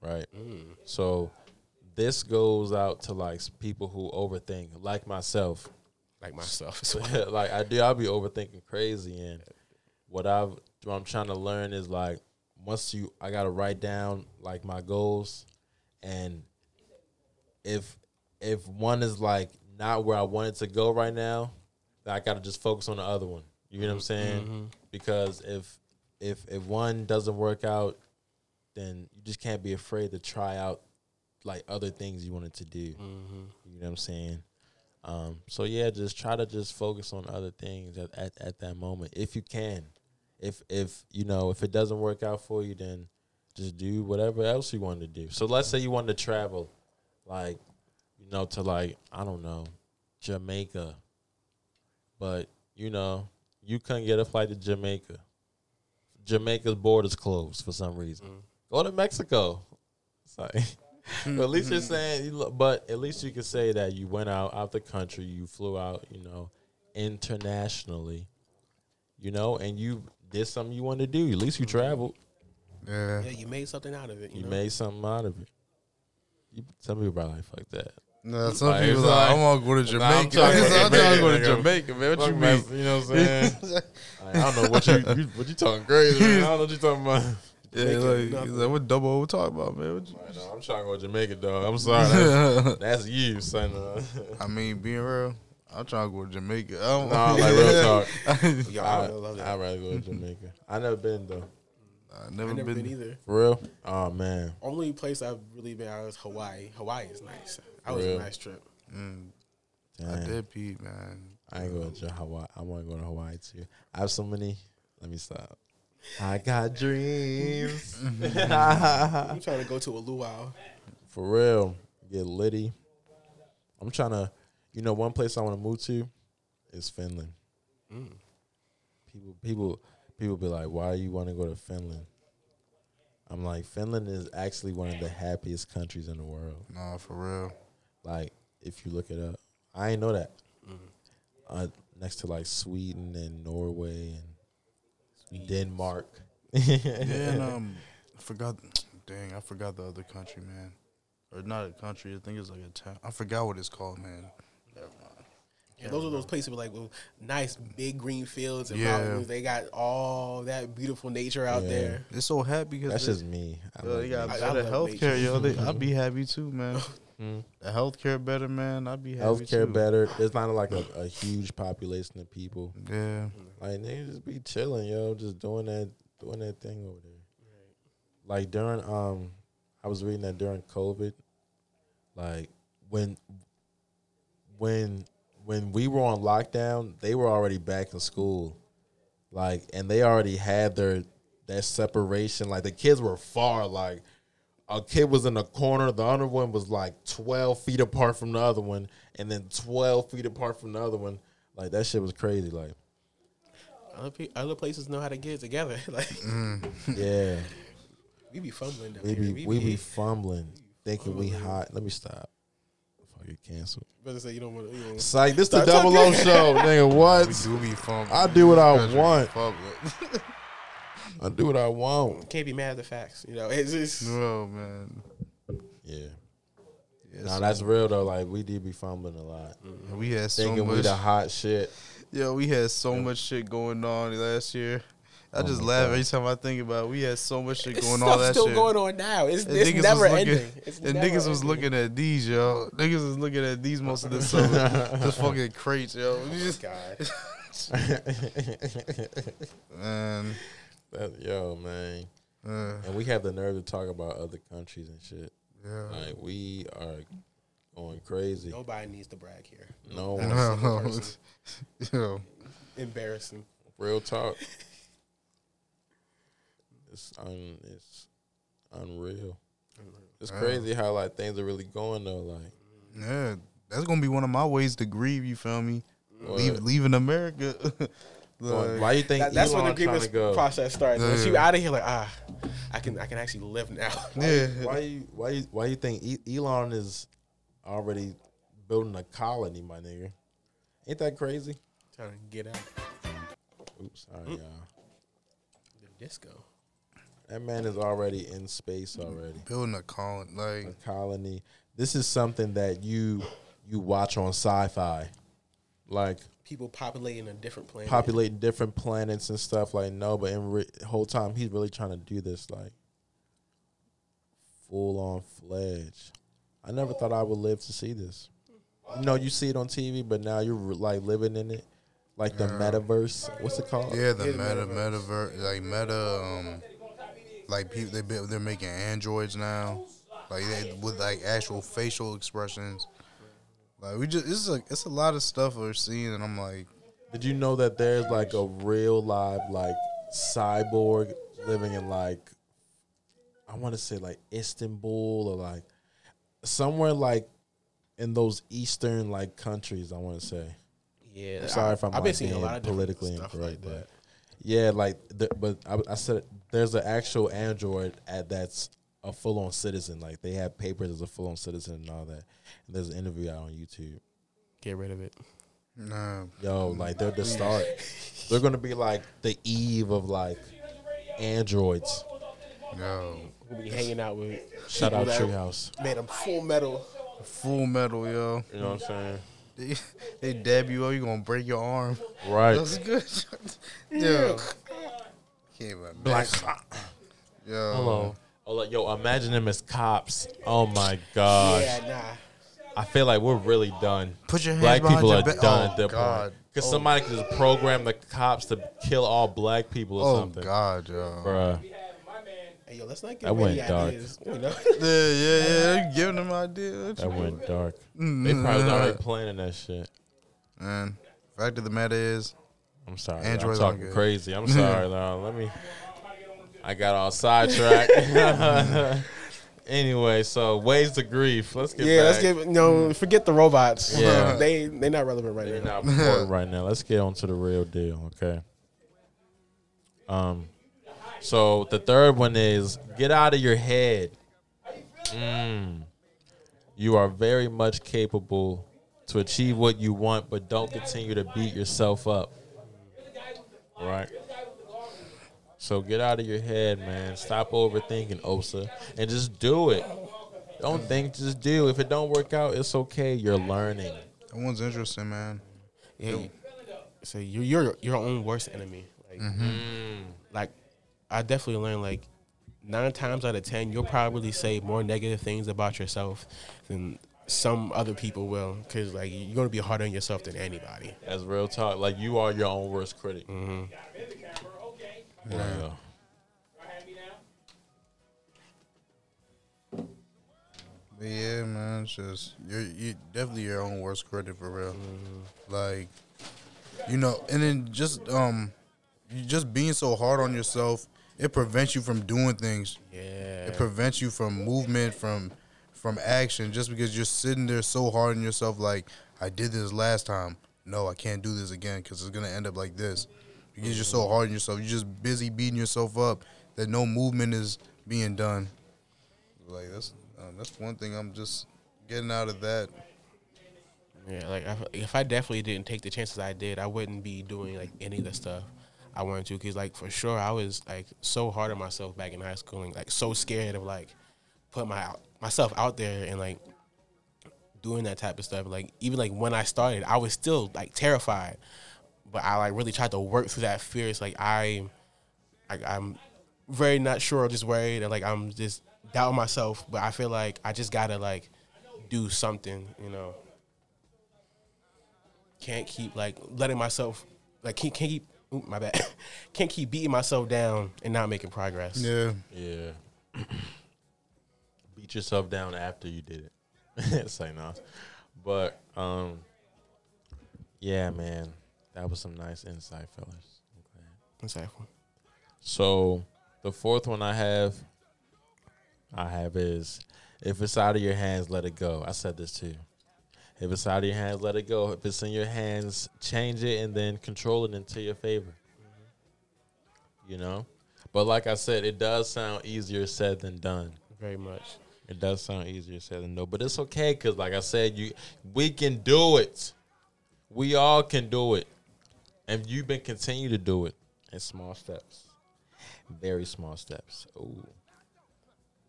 right? Mm. So this goes out to like people who overthink, like myself. Like myself. like I do, I'll be overthinking crazy, and what I've what I'm trying to learn is like once you, I gotta write down like my goals, and if if one is like not where I want it to go right now, I gotta just focus on the other one. You know what I'm mm-hmm. saying? Mm-hmm. Because if if if one doesn't work out, then you just can't be afraid to try out like other things you wanted to do. You know what I'm saying? Um, so yeah, just try to just focus on other things at, at, at that moment if you can. If if you know if it doesn't work out for you, then just do whatever else you want to do. So let's say you want to travel, like you know to like I don't know Jamaica, but you know you couldn't get a flight to Jamaica. Jamaica's borders closed for some reason. Go to Mexico. Like, but at least you're mm-hmm. saying, you look, but at least you can say that you went out out the country, you flew out, you know, internationally, you know, and you did something you wanted to do. At least you mm-hmm. traveled. Yeah. yeah, you made something out of it. You, You know? made something out of it. You, some people probably like fuck that. No, some Like, people it's like, like- I'm gonna go to Nah, I'm Jamaica. trying to go I'm to trying to go to Jamaica. Jamaica, man. What Fuck you mean? mess, you know what I'm saying? Like, I don't know what you, you what you talking crazy. Man. I don't know what you talking about. Yeah, Jamaica, like, like, what double O talking about, man? What you- I know, I'm trying to go to Jamaica, dog. I'm sorry. That's, that's you, son. Uh, I mean, being real, I'm trying to go to Jamaica. I don't, nah, like real talk. Yo, I, I, love that. I'd rather go to Jamaica. I never been though. I never, I never been. been either. For real? Oh man. Only place I've really been out is Hawaii. Hawaii is nice. That was Real? a nice trip. Mm, Damn. I did pee, man. I ain't going to Hawaii. I want to go to Hawaii too. I have so many. Let me stop. I got dreams. Mm-hmm. I'm trying to go to a luau. For real. Get litty. I'm trying to, you know, one place I want to move to is Finland. Mm. People, people, people be like, "Why you want to go to Finland?" I'm like, Finland is actually one of the happiest countries in the world. Nah, for real. Like, if you look it up, I ain't know that. Mm. Uh, next to like Sweden and Norway and Denmark. Yeah, and um, I forgot. Dang, I forgot the other country, man. Or not a country. I think it's like a town. I forgot what it's called, man. Never mind. Yeah, those are those places with like with nice big green fields and Yeah. mountains. They got all that beautiful nature out Yeah. there. It's so happy because That's they, just me. I yo, they got nature. I- I better love healthcare, yo. They, I'd be happy too, man. Hmm. The healthcare better, man. I'd be happy Healthcare too. better. There's not like a, a huge population of people. Yeah. Like niggas just be chilling, yo, just doing that doing that thing over there. Like during um I was reading that during COVID, like when when when we were on lockdown, they were already back in school. Like and they already had their that separation. Like the kids were far like a kid was in a corner, the other one was like twelve feet apart from the other one, and then twelve feet apart from the other one. Like that shit was crazy. Like Other, pe- other places know how to get it together. like mm-hmm. Yeah, we be fumbling down we here. be we be fumbling, thinking we hot. Let me stop. Before I get canceled. Better say you don't want to. You know, It's like this the Stop double O show, nigga. We What? do be fun. I do what I Country want. Public. I do what I want. can't be mad at the facts. You know, it's just no, man. Yeah. Yeah, No, so- that's real though. Like we did be fumbling a lot, mm-hmm. we had so thinking we much. the hot shit. Yo, we had so much shit going on last year. I Oh just my laugh God. every time I think about it. We had so much shit it's going stuff on that still shit. going on now. It's, it's niggas never looking, ending. It's and never niggas was looking at these, yo. Niggas was looking at these most of the summer. Just fucking crates, yo. We just, God. man. That, yo, man. Uh, And we have the nerve to talk about other countries and shit. yeah. Like we are going crazy. Nobody needs to brag here. No Not one. a yo. Embarrassing. Real talk. It's un, it's unreal. It's Yeah. crazy how like things are really going though. Like Yeah. That's gonna be one of my ways to grieve, you feel me? Leave, leaving America. Going- why you think That, that's when the Elon grievance process starts. Once you out of here, like ah, I can I can actually live now. yeah. Why you why you why you think E- Elon is already building a colony, my nigga? Ain't that crazy? Trying to get out. Oops, sorry, y'all. The Disco. That man is already in space already. Building a colony, like A colony. This is something that you you watch on sci-fi, like People populating a different planet. populating different planets and stuff. Like no, but in re- whole time he's really trying to do this like full on fledged. I never thought I would live to see this. You know, you see it on TV, but now you're like living in it, like the metaverse. What's it called? yeah, the Yeah, the meta metaverse. metaverse, like meta, um, like people they they're making androids now, like they, with like actual facial expressions. Like we just it's a it's a lot of stuff we're seeing, and I'm like, Did you know that there's like a real live like cyborg living in like I want to say like Istanbul or like somewhere like in those eastern like countries. I want to say. Yeah, I'm sorry if I'm I've like, seeing a being lot of politically stuff incorrect, like but yeah, like the, but I, I said there's an actual android at that's a full on citizen. Like they have papers as a full on citizen and all that. And there's an interview out on YouTube. Get rid of it. No. Yo, like they're the start. they're gonna be like the eve of like androids. No. We'll be hanging out with Shout out that Treehouse. made them full metal. full metal, yo. You know what I'm saying? They, they dab you up, you gonna break your arm. Right. That's good. yo, can't even Black. Yo, Hello. Oh, like, yo, imagine them as cops. Oh my god. Yeah, nah. I feel like we're really done. Put your hands black people your are back. done Oh, at that God. point. Because Oh. somebody could just program the cops to kill all black people or something. Oh. God, yo. Bruh. Hey, yo, let's not get That went any dark. ideas. You know? Yeah, yeah, yeah. They're giving them ideas. That went dark. Mm, They probably already planning that shit. Man, fact of the matter is, I'm sorry. Androids I'm talking crazy. I'm sorry, though. Let me. I got all sidetracked. anyway, so ways to grief. Let's get yeah, back. let's get no. Forget the robots. Yeah. they they not relevant right They're now. not important right now. Let's get on to the real deal, okay? Um, so the third one is get out of your head. Mm. You are very much capable to achieve what you want, but don't continue to beat yourself up. Right. So get out of your head, man. Stop overthinking, Osa, and just do it. Don't think, just do. If it don't work out, it's okay. You're learning. that one's interesting, man. Yeah. you- So you're you're your own worst enemy. Like, like I definitely learned like nine times out of ten, you'll probably say more negative things about yourself than some other people will. Cause like you're gonna be harder on yourself than anybody. That's real talk. Like you are your own worst critic. Mm-hmm. Wow. But yeah, man, it's just you're you definitely your own worst critic for real. Like, you know, and then just um, you just being so hard on yourself, it prevents you from doing things. Yeah. It prevents you from movement, from from action, just because you're sitting there so hard on yourself. Like, I did this last time. No, I can't do this again because it's gonna end up like this. You're so hard on yourself, you're just busy beating yourself up that no movement is being done. Like that's um, that's one thing I'm just getting out of that. Yeah, like if, I definitely didn't take the chances I did, I wouldn't be doing like any of the stuff I wanted to. Cause like for sure, I was like so hard on myself back in high school and like so scared of like putting my myself out there and like doing that type of stuff. Like even like when I started, I was still like terrified, but I like really tried to work through that fear. It's like I, like I'm very not sure, just worried, and like I'm just doubting myself. But I feel like I just gotta like do something, you know can't keep like letting myself like can't, can't keep ooh, my bad can't keep beating myself down and not making progress. Yeah, Yeah. Beat yourself down after you did it. Say no. But um yeah, man. That was some nice insight, fellas. I'm So the fourth one I have I have is if it's out of your hands, let it go. I said this too. If it's out of your hands, let it go. If it's in your hands, change it and then control it into your favor. Mm-hmm. You know? But like I said, it does sound easier said than done. Very much. It does sound easier said than done, but it's okay because, like I said, you we can do it. We all can do it, and you've been continue to do it in small steps. Very small steps. Oh,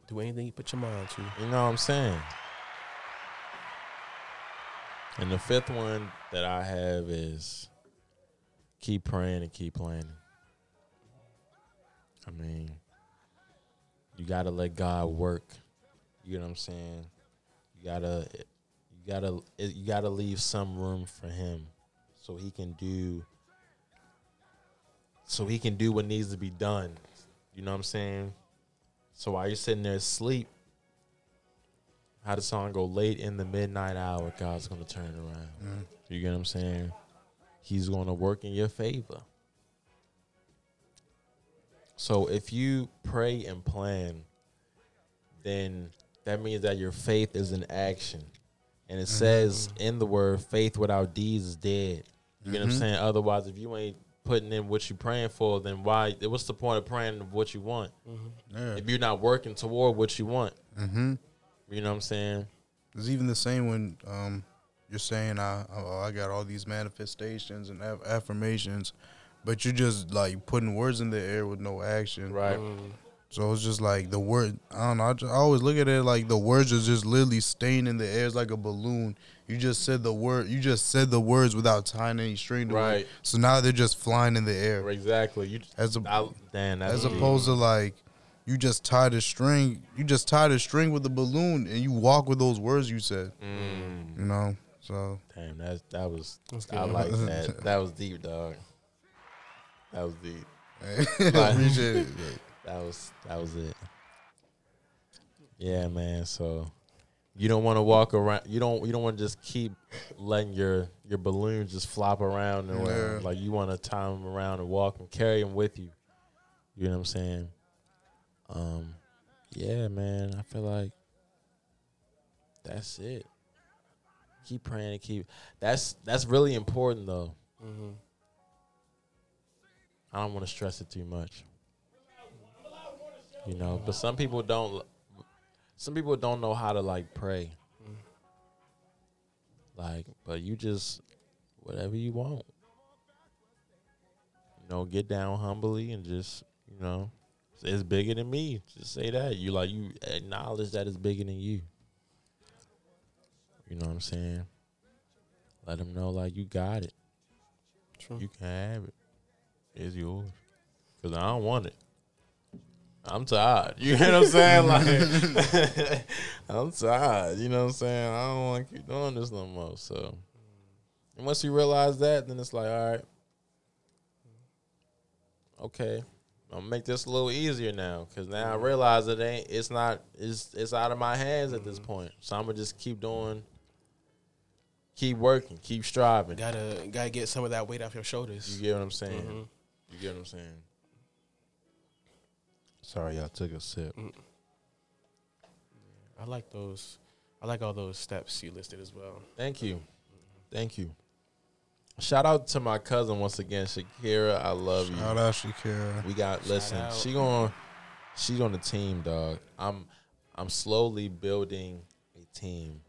Do anything you put your mind to. you know what I'm saying. And the fifth one that I have is keep praying and keep planning. I mean, you gotta let God work. You know what I'm saying? You gotta, you gotta, you gotta leave some room for Him, so He can do, so He can do what needs to be done. You know what I'm saying? So while you're sitting there asleep, how the song go? Late in the midnight hour, God's gonna turn around. Mm. You get what I'm saying? He's gonna work in your favor. So if you pray and plan, then that means that your faith is in action. And it mm-hmm. says in the word, faith without deeds is dead. You get what I'm mm-hmm. saying? Otherwise, if you ain't putting in what you're praying for, then why? What's the point of praying of what you want? Yeah. If you're not working toward what you want, Mm-hmm. you know what I'm saying? It's even the same when um, you're saying I oh, I got all these manifestations and aff- affirmations, but you're just like putting words in the air with no action. Right. So it's just like the word. I don't know. I, just, I always look at it like the words are just literally staying in the air. It's like a balloon. You just said the word. You just said the words without tying any string to it. Right. So now they're just flying in the air. Exactly. You As a, I, damn, as deep. opposed to like you just tied a string. You just tied a string with a balloon and you walk with those words you said. Mm, You know. So damn, that that was I like that. That was deep, dog. That was deep. I appreciate it. That was that was it. Yeah, man. So you don't want to walk around. You don't. You don't want to just keep letting your your balloons just flop around and around. Yeah. Like you want to tie them around and walk and carry them with you. You know what I'm saying? Um, yeah, man. I feel like that's it. Keep praying and keep. That's that's really important though. hmm I don't want to stress it too much. You know, but some people don't. Some people don't know how to like pray. Like, but you just whatever you want. You know, get down humbly and just you know, it's bigger than me. Just say that you like you acknowledge that it's bigger than you. You know what I'm saying? Let them know like you got it. True. You can have it. It's yours. Cause I don't want it. I'm tired. You know what I'm saying? Like I'm tired. You know what I'm saying? I don't want to keep doing this no more. So and once you realize that, then it's like, all right, okay, I'll make this a little easier now. Cause now I realize it ain't. It's not. It's it's out of my hands at this point. So I'm gonna just keep doing. Keep working. Keep striving. Gotta gotta get some of that weight off your shoulders. You get what I'm saying? Mhm. You get what I'm saying? Sorry, I took a sip. Mm. I like those. I like all those steps you listed as well. Thank you. Thank you. Shout out to my cousin once again, Shakira. I love you. Shout out Shakira. We got listen. out. She going she's on the team, dog. I'm I'm slowly building a team.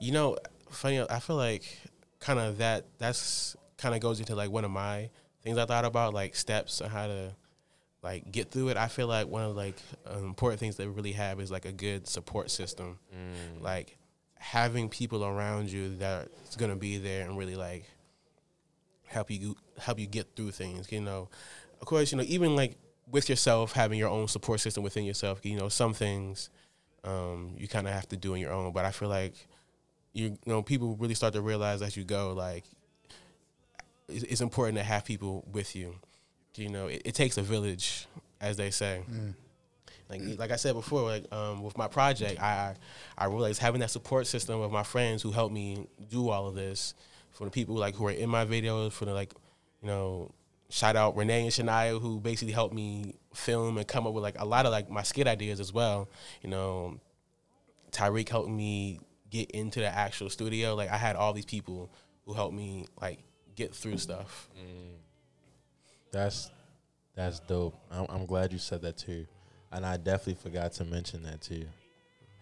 You know, funny. I feel like kind of that. That's kind of goes into like one of my things I thought about, like steps on how to like get through it. I feel like one of like uh, important things that we really have is like a good support system, like having people around you that's gonna be there and really like help you help you get through things. You know, of course, you know even like with yourself having your own support system within yourself. You know, some things um, you kind of have to do on your own, but I feel like you, you know people really start to realize as you go like it's, it's important to have people with you. You know, it, it takes a village, as they say. Like like I said before, like um, with my project, I I realized having that support system of my friends who helped me do all of this, for the people like who are in my videos, for the like, you know, shout out Renee and Shania who basically helped me film and come up with like a lot of like my skit ideas as well. You know, Tyreek helped me get into the actual studio. Like I had all these people who helped me like get through stuff. That's that's dope. I'm, I'm glad you said that too, and I definitely forgot to mention that too.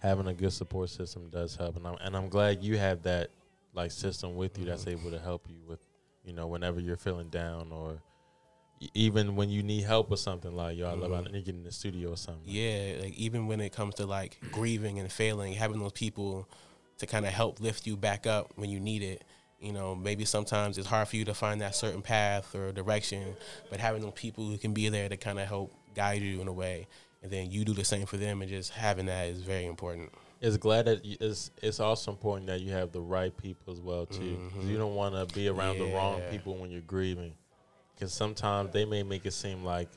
Having a good support system does help, and I'm and I'm glad you have that like system with you that's able to help you with, you know, whenever you're feeling down or, Even when you need help or something, like yo, I love you mm-hmm. get in the studio or something. Yeah, like even when it comes to like grieving and failing, having those people to kind of help lift you back up when you need it. You know, maybe sometimes it's hard for you to find that certain path or direction, but having those people who can be there to kind of help guide you in a way, and then you do the same for them, and just having that is very important. It's glad that you, it's it's also important that you have the right people as well too. 'Cause You mm-hmm. don't want to be around the wrong people when you're grieving, because sometimes they may make it seem like,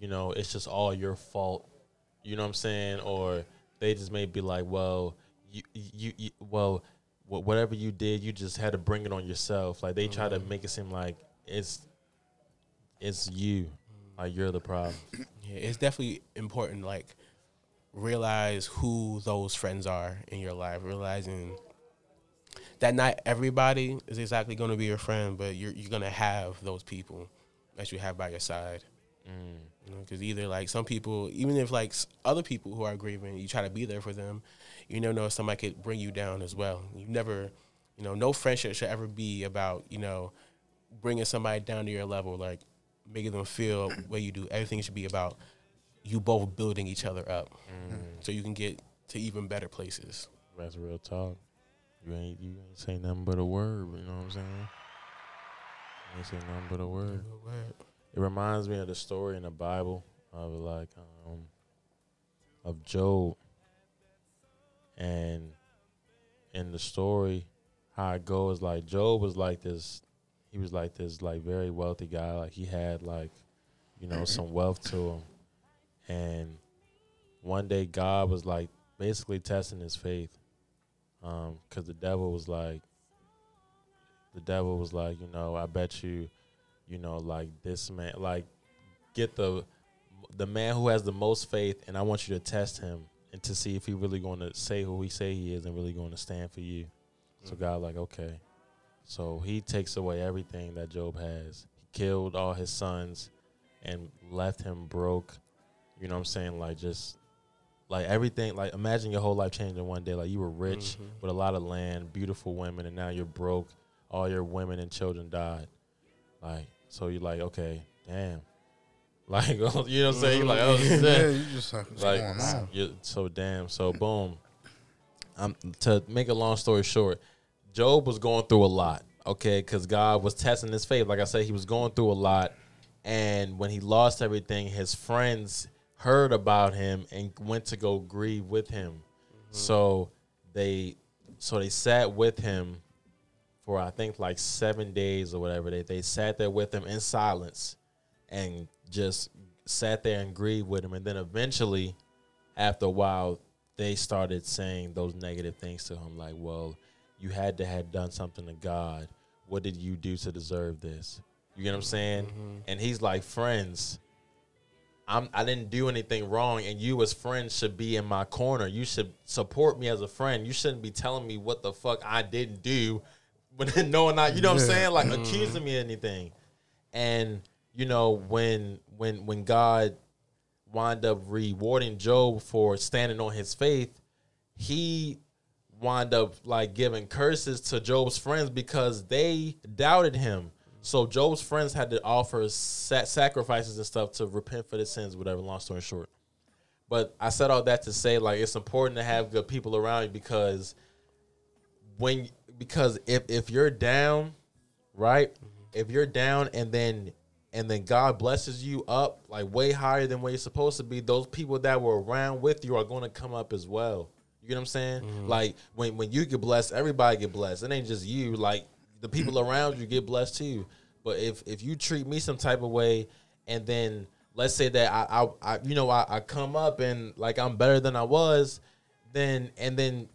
you know, it's just all your fault. You know what I'm saying? Or they just may be like, well, you you, you well, whatever you did, you just had to bring it on yourself. Like they try to mm. make it seem like it's it's you, mm. like you're the problem. Yeah, it's definitely important. Like realize who those friends are in your life. Realizing that not everybody is exactly going to be your friend, but you're you're gonna have those people that you have by your side. Mm. Because either like some people, even if like other people who are grieving, you try to be there for them. You never know if somebody could bring you down as well. You never, you know, no friendship should ever be about you know bringing somebody down to your level, like making them feel what you do. Everything should be about you both building each other up, so you can get to even better places. That's real talk. You ain't you ain't say nothing but a word. You know what I'm saying? You ain't say nothing but a word. It reminds me of the story in the Bible of like um of Job. And in the story, how it goes, like Job was like this he was like this like very wealthy guy. Like he had like, you know, some wealth to him. And one day God was like basically testing his faith. Um, cause the devil was like the devil was like, you know, I bet you you know, like this man, like get the the man who has the most faith, and I want you to test him and to see if he really going to say who he say he is and really going to stand for you. So mm. God, like, okay, so he takes away everything that Job has. He killed all his sons and left him broke. You know what I'm saying? Like just like everything. Like imagine your whole life changing one day. Like you were rich mm-hmm. with a lot of land, beautiful women, and now you're broke. All your women and children died. Like so, you're like, okay, damn. Like you know what I'm saying? Like, oh yeah, shit. you just like, like so damn. So boom. Um, to make a long story short, Job was going through a lot. Okay, because God was testing his faith. Like I said, he was going through a lot, and when he lost everything, his friends heard about him and went to go grieve with him. So they, so they sat with him for I think like seven days or whatever. They they sat there with him in silence and just sat there and grieved with him. And then eventually, after a while, they started saying those negative things to him, like, "Well, you had to have done something to God. What did you do to deserve this?" You get what I'm saying? Mm-hmm. And he's like, "Friends." I'm, I didn't do anything wrong, and you as friends should be in my corner. You should support me as a friend. You shouldn't be telling me what the fuck I didn't do, but then knowing I, you know what I'm saying, like mm-hmm. accusing me of anything. And you know when when when God wound up rewarding Job for standing on his faith, he wound up like giving curses to Job's friends because they doubted him. So Job's friends had to offer sa- sacrifices and stuff to repent for their sins, whatever. Long story short, but I said all that to say like it's important to have good people around you because when because if if you're down, right? If you're down and then and then God blesses you up like way higher than where you're supposed to be, those people that were around with you are going to come up as well. You get what I'm saying? Mm-hmm. Like when when you get blessed, everybody get blessed. It ain't just you. Like the people around you get blessed too. But if if you treat me some type of way, and then let's say that I I, I you know I, I come up and like I'm better than I was, then and then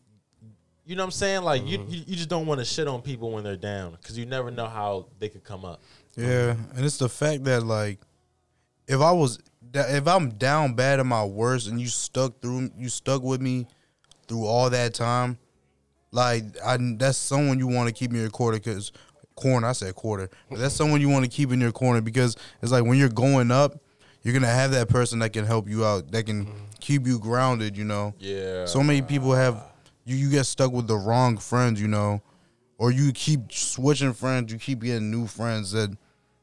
you know what I'm saying? Like you, mm-hmm. you you just don't want to shit on people when they're down because you never know how they could come up. Yeah, and it's the fact that like, if I was if I'm down bad at my worst and you stuck through you stuck with me through all that time, like I that's someone you want to keep in your corner because corner I said quarter, but that's someone you want to keep in your corner because it's like when you're going up, you're gonna have that person that can help you out, that can mm-hmm. keep you grounded. You know. Yeah. So many people have you. You get stuck with the wrong friends, you know, or you keep switching friends. You keep getting new friends that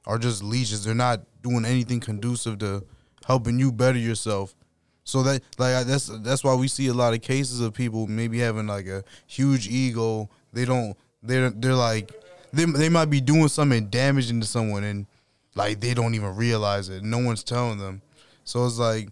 are just leeches. They're not doing anything conducive to helping you better yourself. So that like that's that's why we see a lot of cases of people maybe having like a huge ego. They don't they're they're like they they might be doing something damaging to someone and like they don't even realize it. No one's telling them. So it's like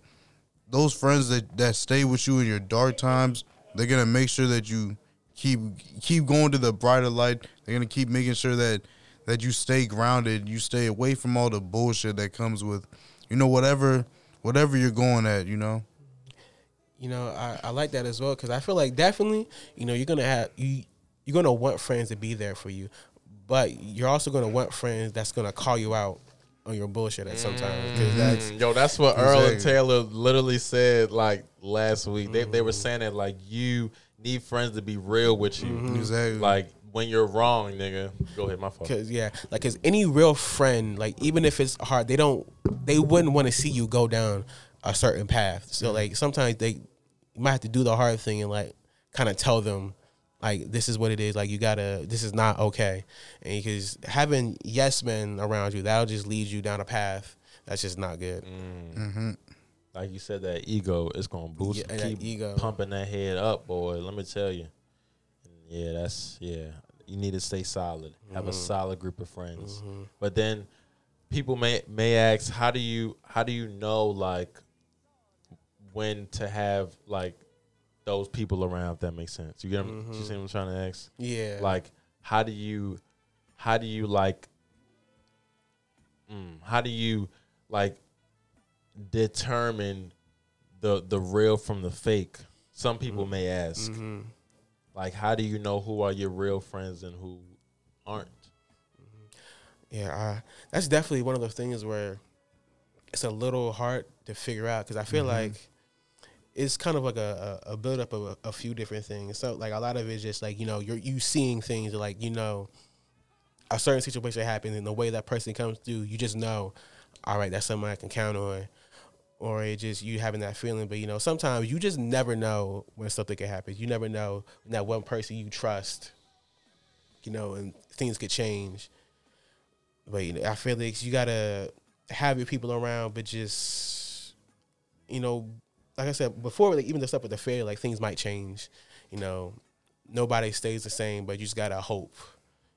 those friends that that stay with you in your dark times, they're gonna make sure that you keep keep going to the brighter light. They're gonna keep making sure that that you stay grounded. You stay away from all the bullshit that comes with, you know, whatever whatever you're going at. You know. You know, I, I like that as well because I feel like definitely, you know, you're gonna have you you're gonna want friends to be there for you, but you're also gonna want friends that's gonna call you out on your bullshit at some sometimes because that's Mm, Yo, that's what Earl and Taylor literally said like last week. They they were Mm-hmm. saying that like you need friends to be real with you. Mm-hmm. Exactly. Like when you're wrong, nigga. Go ahead, my fault. Cause yeah, like cause any real friend, like even if it's hard, they don't, they wouldn't want to see you go down a certain path. So like sometimes they you might have to do the hard thing and like kind of tell them like this is what it is. Like you gotta, this is not okay. And because having yes men around you, that'll just lead you down a path that's just not good. Like you said, that ego is gonna boost, Yeah, that keep ego. pumping that head up, boy. Let me tell you. Yeah, that's yeah. You need to stay solid. Have Mm-hmm. a solid group of friends. But then people may may ask, how do you how do you know like when to have like those people around? If that makes sense. You get what- you see what I'm trying to ask? Yeah, Like, how do you how do you like mm, how do you like determine the the real from the fake? Some people mm-hmm. may ask. Mm-hmm. Like, how do you know who are your real friends and who aren't? Mm-hmm. Yeah, I, that's definitely one of those things where it's a little hard to figure out because I feel mm-hmm. like it's kind of like a, a, a buildup of a, a few different things. So like a lot of it is just like you know you're you seeing things like you know a certain situation happens and the way that person comes through, you just know, all right, that's someone I can count on. Or it just you having that feeling, but you know sometimes you just never know when something can happen. You never know that one person you trust, you know, and things could change. But you know, I feel like you gotta have your people around, but just you know, like I said before, like even the stuff with the fair, like things might change. You know, nobody stays the same, but you just gotta hope.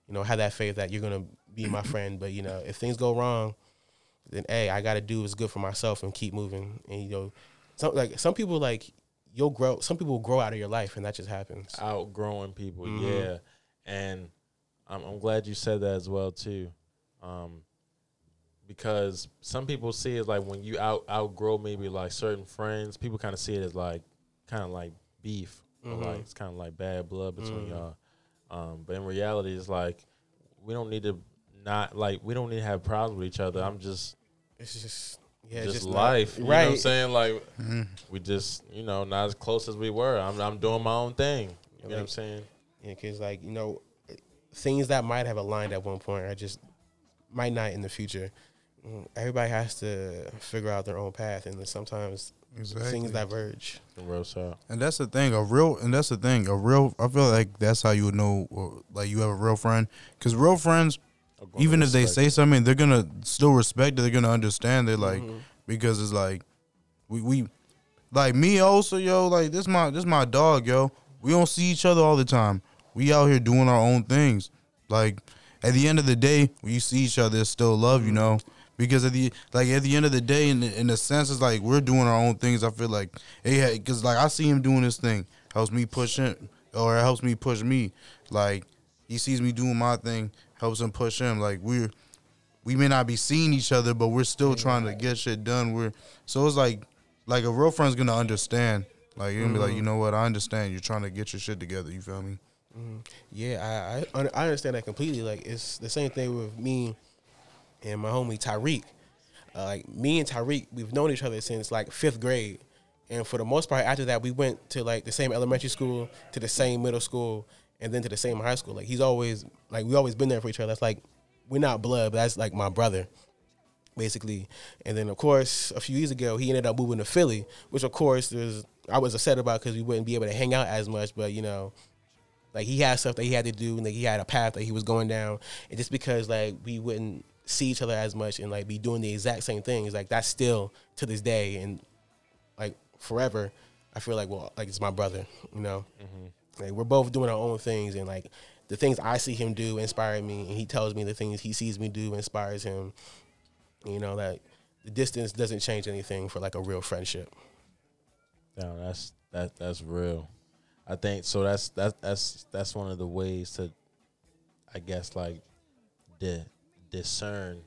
You know, have that faith that you're gonna be my friend. But you know, if things go wrong, then hey, I gotta do what's good for myself and keep moving. And you know, some like some people like you'll grow. Some people grow out of your life, and that just happens. Outgrowing people, Mhm. yeah. And I'm, I'm glad you said that as well too, um, because some people see it like when you out outgrow maybe like certain friends, people kind of see it as like kind of like beef, or Mhm. like it's kind of like bad blood between Mhm. y'all. Um, but in reality, it's like we don't need to not like we don't need to have problems with each other. I'm just It's just yeah, just, it's just not- life. You know what I'm saying? Like we just, you know, not as close as we were. I'm I'm doing my own thing. You know what I'm saying? Yeah, because like you know, things that might have aligned at one point are just might not in the future. Mm, Everybody has to figure out their own path, and then sometimes Exactly. things diverge. Real talk. And that's the thing, a real, and that's the thing, a real. I feel like that's how you would know, like you have a real friend, because real friends, even if they say something, they're gonna still respect it. They're gonna understand it, like because it's like we we like me also, yo. Like this my this my dog, yo. We don't see each other all the time. We out here doing our own things. Like at the end of the day, when you see each other, it's still love, you know. Because at the like at the end of the day, in the, in the sense, it's like we're doing our own things. I feel like hey, because like I see him doing this thing, helps me push him, or it helps me push me. Like he sees me doing my thing, helps him push him. Like we're we may not be seeing each other, but we're still trying to get shit done. We're so it's like like a real friend's gonna understand. Like you're gonna be like, you know what, I understand. You're trying to get your shit together. You feel me? Yeah, I, I I understand that completely. Like it's the same thing with me and my homie Tyreek. Uh, like me and Tyreek, we've known each other since like fifth grade, and for the most part, after that, we went to like the same elementary school, to the same middle school, and then to the same high school. Like he's always like we always been there for each other. That's like we're not blood, but that's like my brother, basically. And then of course, a few years ago, he ended up moving to Philly, which of course there's I was upset about because we wouldn't be able to hang out as much. But you know, like he had stuff that he had to do and like he had a path that he was going down and just because like we wouldn't see each other as much and like be doing the exact same things. Like that's still to this day and like forever. I feel like well, like it's my brother. You know, mm-hmm. Like we're both doing our own things and like the things I see him do inspire me, and he tells me the things he sees me do inspires him. You know that the distance doesn't change anything for like a real friendship. No, that's that that's real. I think so. That's that's that's that's one of the ways to, I guess, like, di- discern,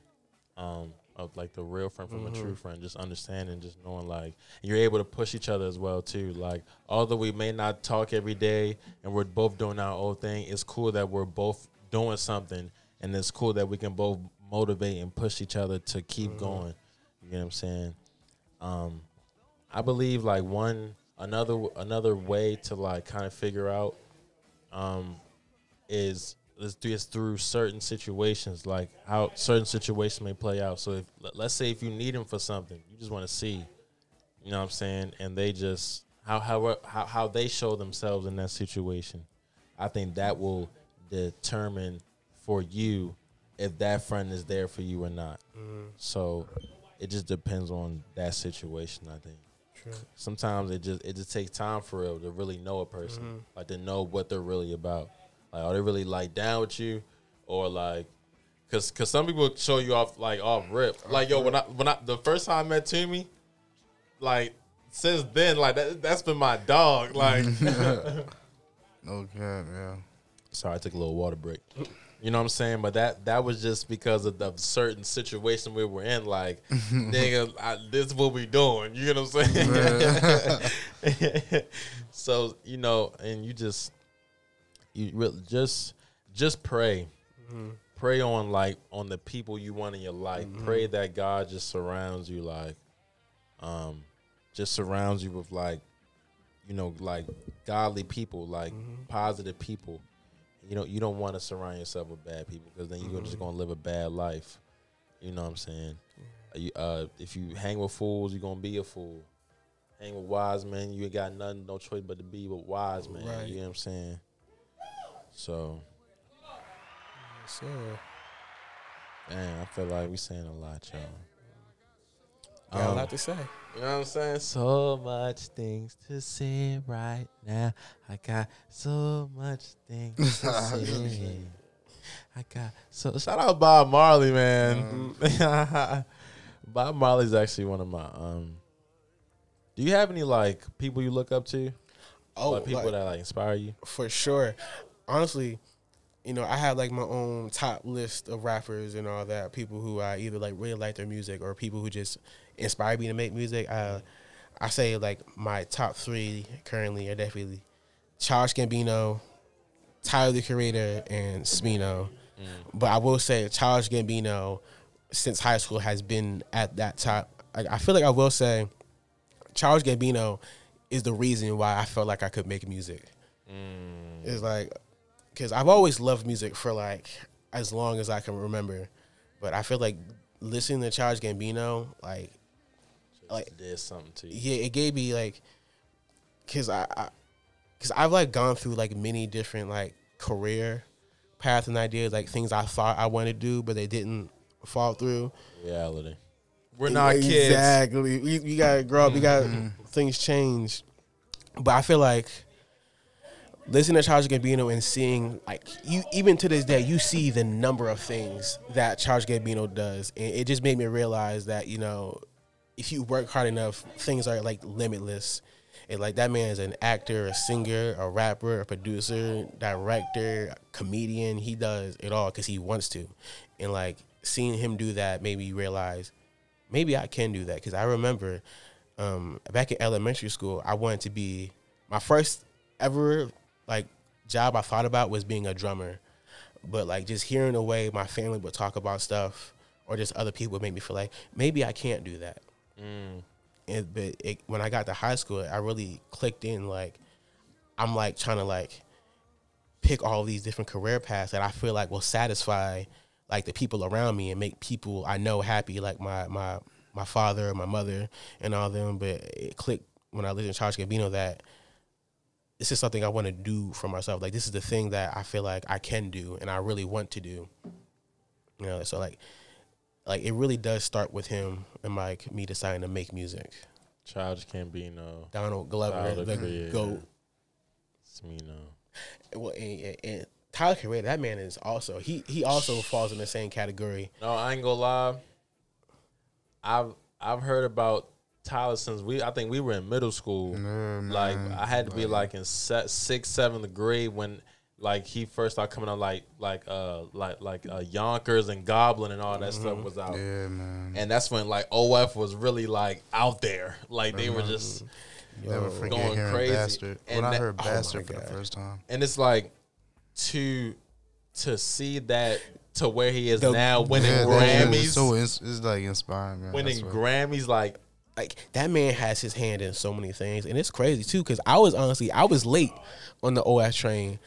um, of like the real friend from a true friend. Just understanding, just knowing, like, you're able to push each other as well too. Like, although we may not talk every day and we're both doing our own thing, it's cool that we're both doing something, and it's cool that we can both motivate and push each other to keep going. You know what I'm saying? Um, I believe like one another another way to like kind of figure out um is is through, certain situations like how certain situations may play out. So if let- let's say if you need them for something, you just want to see, you know what I'm saying, and they just how how how how they show themselves in that situation. I think that will determine for you if that friend is there for you or not. Mm-hmm. So it just depends on that situation. I think sometimes it just it just takes time for real to really know a person, mm-hmm. like to know what they're really about. Like, are they really like down with you, or like, cause cause some people show you off like off rip. Like yo, when I when I the first time I met Timmy, like since then like that that's been my dog. Like, No cap, yeah. sorry, I took a little water break. You know what I'm saying? But that that was just because of the certain situation we were in. Like, nigga, I, this is what we doing. You know what I'm saying? so you know, and you just you really just just pray, pray on like on the people you want in your life. Pray that God just surrounds you like, um, just surrounds you with like, you know, like godly people, like positive people. You know, you don't want to surround yourself with bad people because then you're just gonna live a bad life. You know what I'm saying? You, uh, if you hang with fools, you're gonna be a fool. Hang with wise men, you ain't got nothing, no choice but to be with wise men. Right. You know what I'm saying? So, So man, I feel like we saying a lot, y'all. I got a Um, lot to say. You know what I'm saying? So much things to say right now. I got so much things to say. I got so shout out Bob Marley, man. Bob Marley's actually one of my um. Do you have any like people you look up to? Oh, like people like- that like inspire you? for sure. Honestly, you know, I have like my own top list of rappers and all that. People who I either like really like their music or people who just inspire me to make music. I I say like my top three currently are definitely Childish Gambino, Tyler the Creator, and Smino. Mm. But I will say Childish Gambino, since high school, has been at that top. I, I feel like I will say Childish Gambino is the reason why I felt like I could make music. Mm. It's like because I've always loved music for like as long as I can remember, but I feel like listening to Childish Gambino, like, like Did something to you? yeah, it gave me like, cause I, I cause I've like gone through like many different like career paths and ideas, like things I thought I wanted to do, but they didn't fall through. Reality. We're not kids. Exactly. We, we gotta grow up. We got mm-hmm. things change. But I feel like listening to Childish Gambino and seeing like you even to this day you see the number of things that Childish Gambino does, and it just made me realize that you know if you work hard enough, things are like limitless. And like that man is an actor, a singer, a rapper, a producer, director, comedian. He does it all because he wants to. And like seeing him do that made me realize maybe I can do that because I remember um, back in elementary school, I wanted to be my first ever like job I thought about was being a drummer, but like just hearing the way my family would talk about stuff or just other people would make me feel like maybe I can't do that. Mm. And but it, when I got to high school, I really clicked in like I'm like trying to like pick all these different career paths that I feel like will satisfy like the people around me and make people I know happy, like my my my father, my mother, and all them. But it clicked when I listened in Childish Gambino that this is something I want to do for myself. Like this is the thing that I feel like I can do and I really want to do. You know, so like like it really does start with him and like me deciding to make music. Childish Gambino, Donald Glover, Tyler the Creator. goat. Smino. Well, and, and, and Tyler Creator, that man is also he he also falls in the same category. No, I ain't gonna lie. I've I've heard about Tyler since we. I think we were in middle school. Yeah, like man. I had to be like in se- sixth, seventh grade when like he first started coming out. Like like uh like like uh, Yonkers and Goblin and all that stuff was out. Yeah, man. And that's when like OF was really like out there. Like they were just Never forget going hearing crazy. Bastard. And when I that- heard oh my Bastard for the first time. and it's like to to see that to where he is The- now winning Yeah, that is Grammys, so ins- it's like inspiring, man. I winning. Grammys like like that man has his hand in so many things, and it's crazy too. Because I was honestly, I was late on the OF train.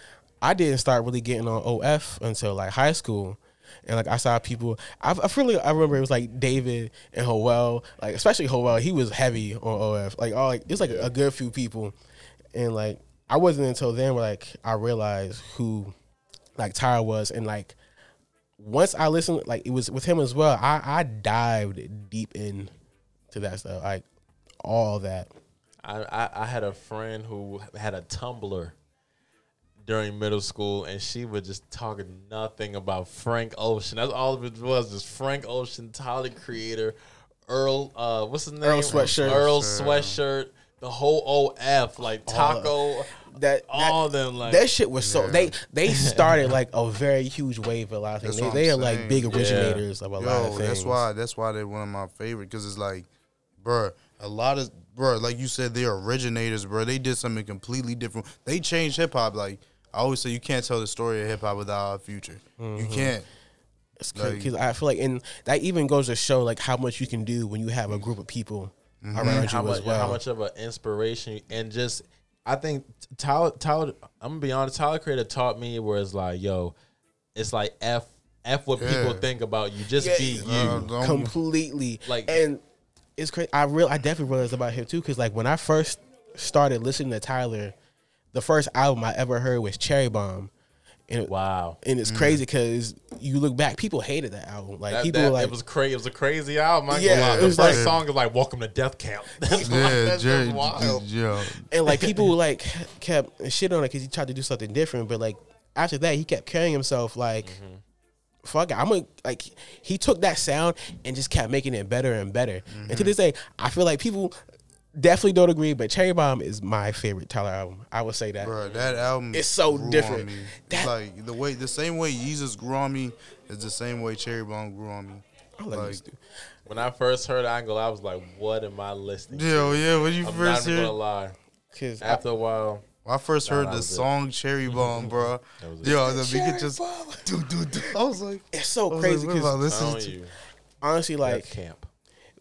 I didn't start really getting on OF until like high school, and like I saw people. I, I really, I remember it was like David and Howell, like especially Howell. He was heavy on OF. Like all, like it's like a good few people, and like I wasn't until then where like I realized who like Tyra was, and like once I listened, like it was with him as well. I I dived deep in to that stuff, like all that. I, I, I had a friend who had a Tumblr during middle school, and she was just talking nothing about Frank Ocean. That's all of it was, just Frank Ocean, Tyler Creator, Earl, uh, what's his name? Earl Sweatshirt. Earl Sweatshirt, the whole OF, like Taco, That all that, them, like that shit was so Yeah. they they started like a very huge wave of a lot of things. That's They, they are I'm like saying. big Yeah. originators of a lot of Yo, things. that's why that's why they're one of my favorite because it's like, bruh, a lot of bruh, like you said, they're originators, bruh. They did something completely different. They changed hip hop. Like I always say, you can't tell the story of hip hop without Odd Future. Mm-hmm. You can't. like- because I feel like and that even goes to show like how much you can do when you have a group of people Mm-hmm. around how you much, as well. how much of an inspiration and just I think Tyler Tyler I'm gonna be honest, Tyler Creator taught me where it's like, yo, it's like F F what people think about you. Just Yeah. be you. Uh, completely Like- and it's crazy i real i definitely realized about him too because like when i first started listening to tyler the first album i ever heard was cherry bomb and, wow. and it's crazy because you look back people hated that album like That, people that- were like it was crazy. It was a crazy album. I ain't Yeah, it The was first like- song is like "Welcome to Death Camp." That's Yeah, like, that's Jerry, wild. yo, and like people like kept shit on it because he tried to do something different but like after that he kept carrying himself like Mm-hmm. Fuck it, i'm gonna like he took that sound and just kept making it better and better and to Mm-hmm. this day i feel like people definitely don't agree but cherry bomb is my favorite tyler album i would say that Bro, that album It's so grew on different. me. That- It's like the way the same way Jesus grew on me is the same way Cherry Bomb grew on me. I like Like, this dude. When I first heard Angle, I was like, "What am I listening?" Yo, to? yeah, when you I'm first not even heard gonna lie. 'Cause I- After a while, When I first Nah, heard the was it. song Cherry mm-hmm. Bomb, bro. That was it. Yo, the Cherry beat just Bomb. do do do. I was like, it's so crazy like, what am I because listening to? you, honestly like like camp.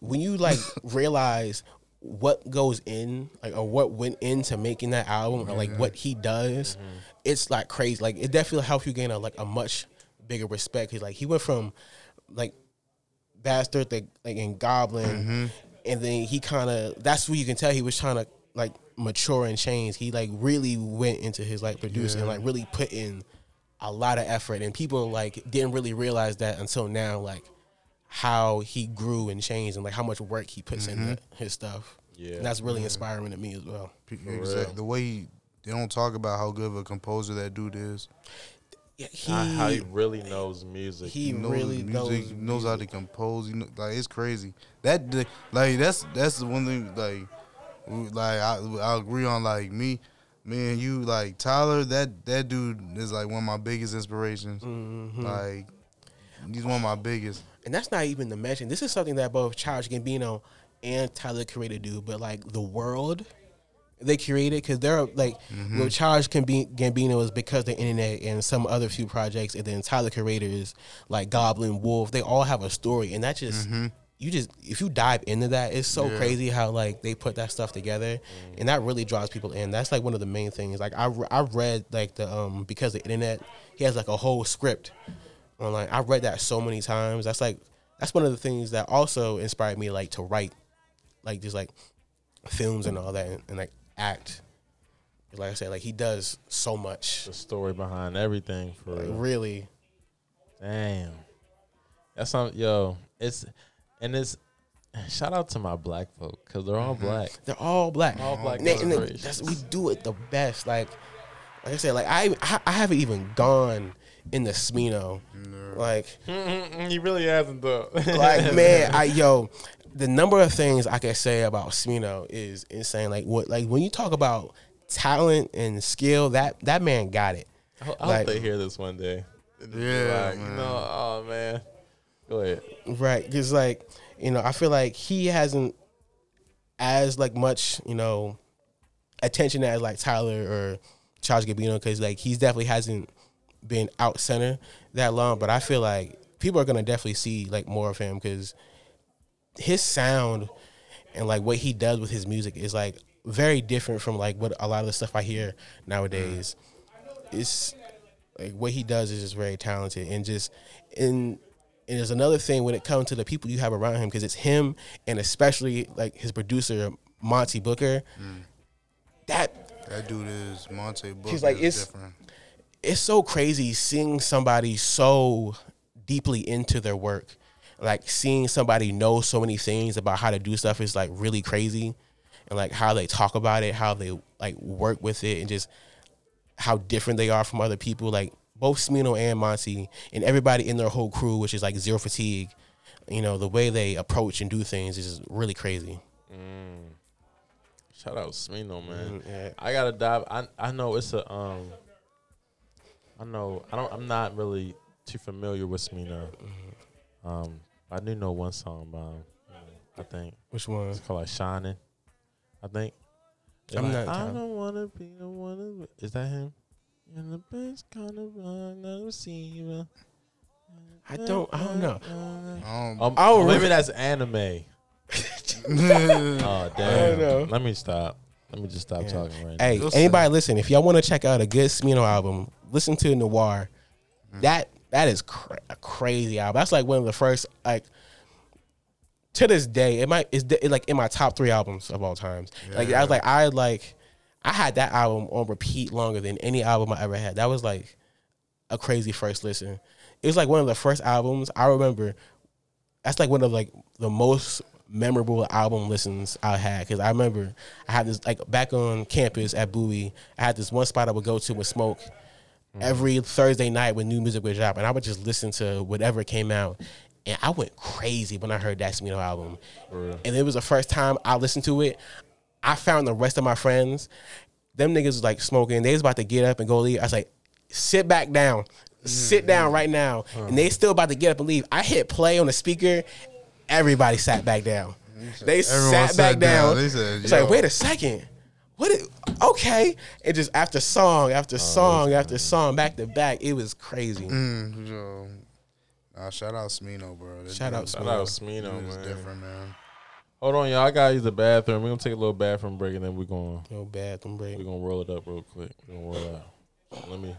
when you like realize what goes in like or what went into making that album or like what he does mm-hmm. it's like crazy like it definitely helps you gain a like a much bigger respect he's like he went from like bastard to, like in goblin mm-hmm. and then he kind of that's where you can tell he was trying to like mature and change he like really went into his like producing and like really put in a lot of effort and people like didn't really realize that until now like how he grew and changed and like how much work he puts into mm-hmm. his stuff. Yeah. And that's really inspiring to me as well. Exact- The way he, they don't talk about how good of a composer that dude is. He How, how he really knows music. he knows really music, knows knows how to compose. You know, like it's crazy. That like that's that's the one thing. Like, we- like I I agree on like me, me and you. Like Tyler, that that dude is like one of my biggest inspirations. Mm-hmm. Like, he's one of my biggest. and that's not even to mention this is something that both Childish Gambino and Tyler Creator do, but like the world they created because they're like with Childish Gambi- Gambino is because the internet and some other few projects, and then Tyler Creator is like Goblin Wolf. They all have a story, and that just you just if you dive into that, it's so Yeah. crazy how like they put that stuff together, and that really draws people in. That's like one of the main things. Like I I read like the um because the internet he has like a whole script online. I read that so many times. That's like that's one of the things that also inspired me like to write, like just like films and all that, and, and like act. Like I said, like he does so much. the story behind everything for Like real. really, Damn. That's some yo. It's and it's shout out to my black folk because mm-hmm. they're all black. They're all black. All black And they- and they- that's, we do it the best. Like, like I said, like I, I, I haven't even gone in the Smino. Like, he really hasn't though. like man, I yo, the number of things I can say about Smino is insane. Like what, like when you talk about talent and skill, that that man got it. I hope Like- hope they hear this one day. And just be Yeah, like, man. No, oh man. Go ahead. Right, because like you know, I feel like he hasn't as like much you know attention as like Tyler or Childish Gambino because like he's definitely hasn't been out center that long. But I feel like people are gonna definitely see like more of him because his sound and like what he does with his music is like very different from like what a lot of the stuff I hear nowadays. It's like what he does is just very talented and just and and there's another thing when it comes to the people you have around him because it's him and especially like his producer Monte Booker. Mm. That That dude is Monte Booker. He's like, it's- different. it's so crazy seeing somebody so deeply into their work. Like seeing somebody know so many things about how to do stuff is like really crazy. And like how they talk about it, how they like work with it and just how different they are from other people. Like both Smino and Monte and everybody in their whole crew, which is like zero fatigue, you know, the way they approach and do things is really crazy. Shout out Smino, man. Mm, yeah. I gotta dive. I I know it's a um. I know I don't. I'm not really too familiar with Smino. Mm-hmm. Um, I do know one song by him. I think Which one? it's called like Shining. I think. They're I'm like, not I don't wanna be the one. To, is that him? You're the best kind of one I receiver. I don't I don't know. Um, Um, I don't maybe remember- that's anime. Oh damn! know. Let me stop. Let me just stop Yeah. talking right Hey, You'll anybody listen? If y'all want to check out a good Smino album, listen to Noir. That that is cra- a crazy album. That's like one of the first like to this day. It might is like in my top three albums of all times. Like I was like I like I had that album on repeat longer than any album I ever had. That was like a crazy first listen. It was like one of the first albums I remember. That's like one of like the most memorable album listens I had because I remember I had this like back on campus at Bowie. I had this one spot I would go to with Smoke mm. every Thursday night when new music would drop, and I would just listen to whatever came out. And I went crazy when I heard that Smino album, and it was the first time I listened to it. I found the rest of my friends, them niggas was like smoking. They was about to get up and go leave. I was like, sit back down, sit down right now, and they still about to get up and leave. I hit play on the speaker. Everybody sat back down. They Everyone sat sat back down. down. Said, it's like, wait a second. What? It, okay. And just after song after song after song back to back, it was crazy. mm, yo. Nah, shout out Smino, bro. That Shout dude- out Shout out Smino, is man. different, man. Hold on, y'all. I gotta use the bathroom. We're gonna take a little bathroom break and then we're gonna No bathroom break. we're gonna roll it up real quick. We're gonna roll it out. Let me.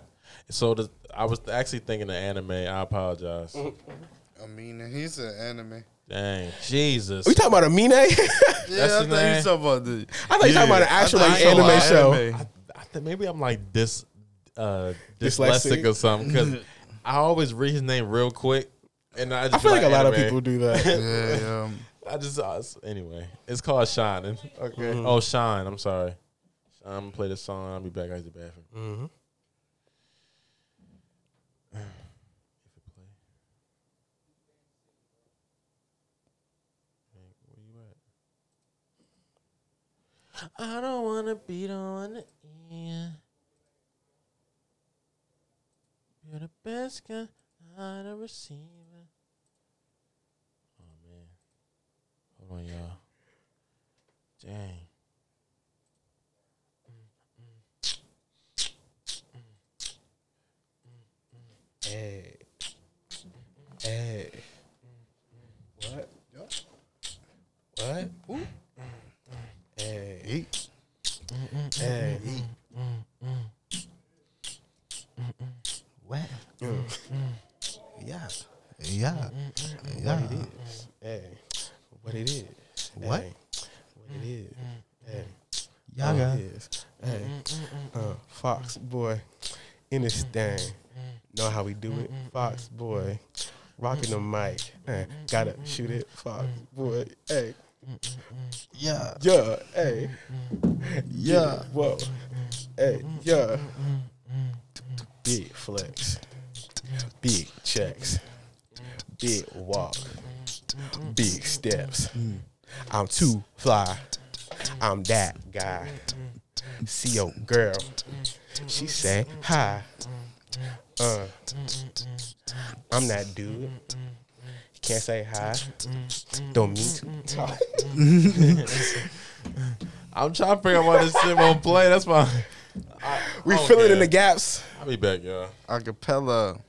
So the, I was actually thinking of anime. I apologize. I mean, he's an anime. Dang, Jesus. We talking about a Mine? I Yeah, That's I his thought you name? was talking about the. thought you talking about an actual like, thought you anime talking show. anime. I, I think maybe I'm like this uh Dyslexic? dyslexic or something because I always read his name real quick, and I just I feel be like a lot of anime. people do that. Yeah, yeah. I just uh, s- anyway. It's called Shining. Okay. Mm-hmm. Oh, Shine. I'm sorry. I'm gonna play this song. I'll be back. I use the bathroom. hmm If it play. Where you at? I don't wanna be the one to end. You're the best guy I'd ever seen. Oh man. Hold on, y'all. Dang. Hey. Hey. What? What? Hey. Eat. Hey. What? Yeah. Yeah. Yeah. Hey. What it is. What? Hey. What it is. Mm, mm, hey. Mm. Y'all got it is. Hey. Uh, Fox boy in this thing. Know how we do it. Fox boy. rocking the mic. Eh, gotta shoot it, Fox boy. Hey, Yeah. yeah, hey, yeah, whoa, hey, yeah. Big flex, big checks, big walk, big steps. I'm too fly. I'm that guy. See your girl. She say hi. Uh, I'm that dude. Can't say hi. Don't mean to talk. I'm trying to figure out why this shit won't play. That's why. We don't fill it in the gaps. I'll be back, y'all. Acapella.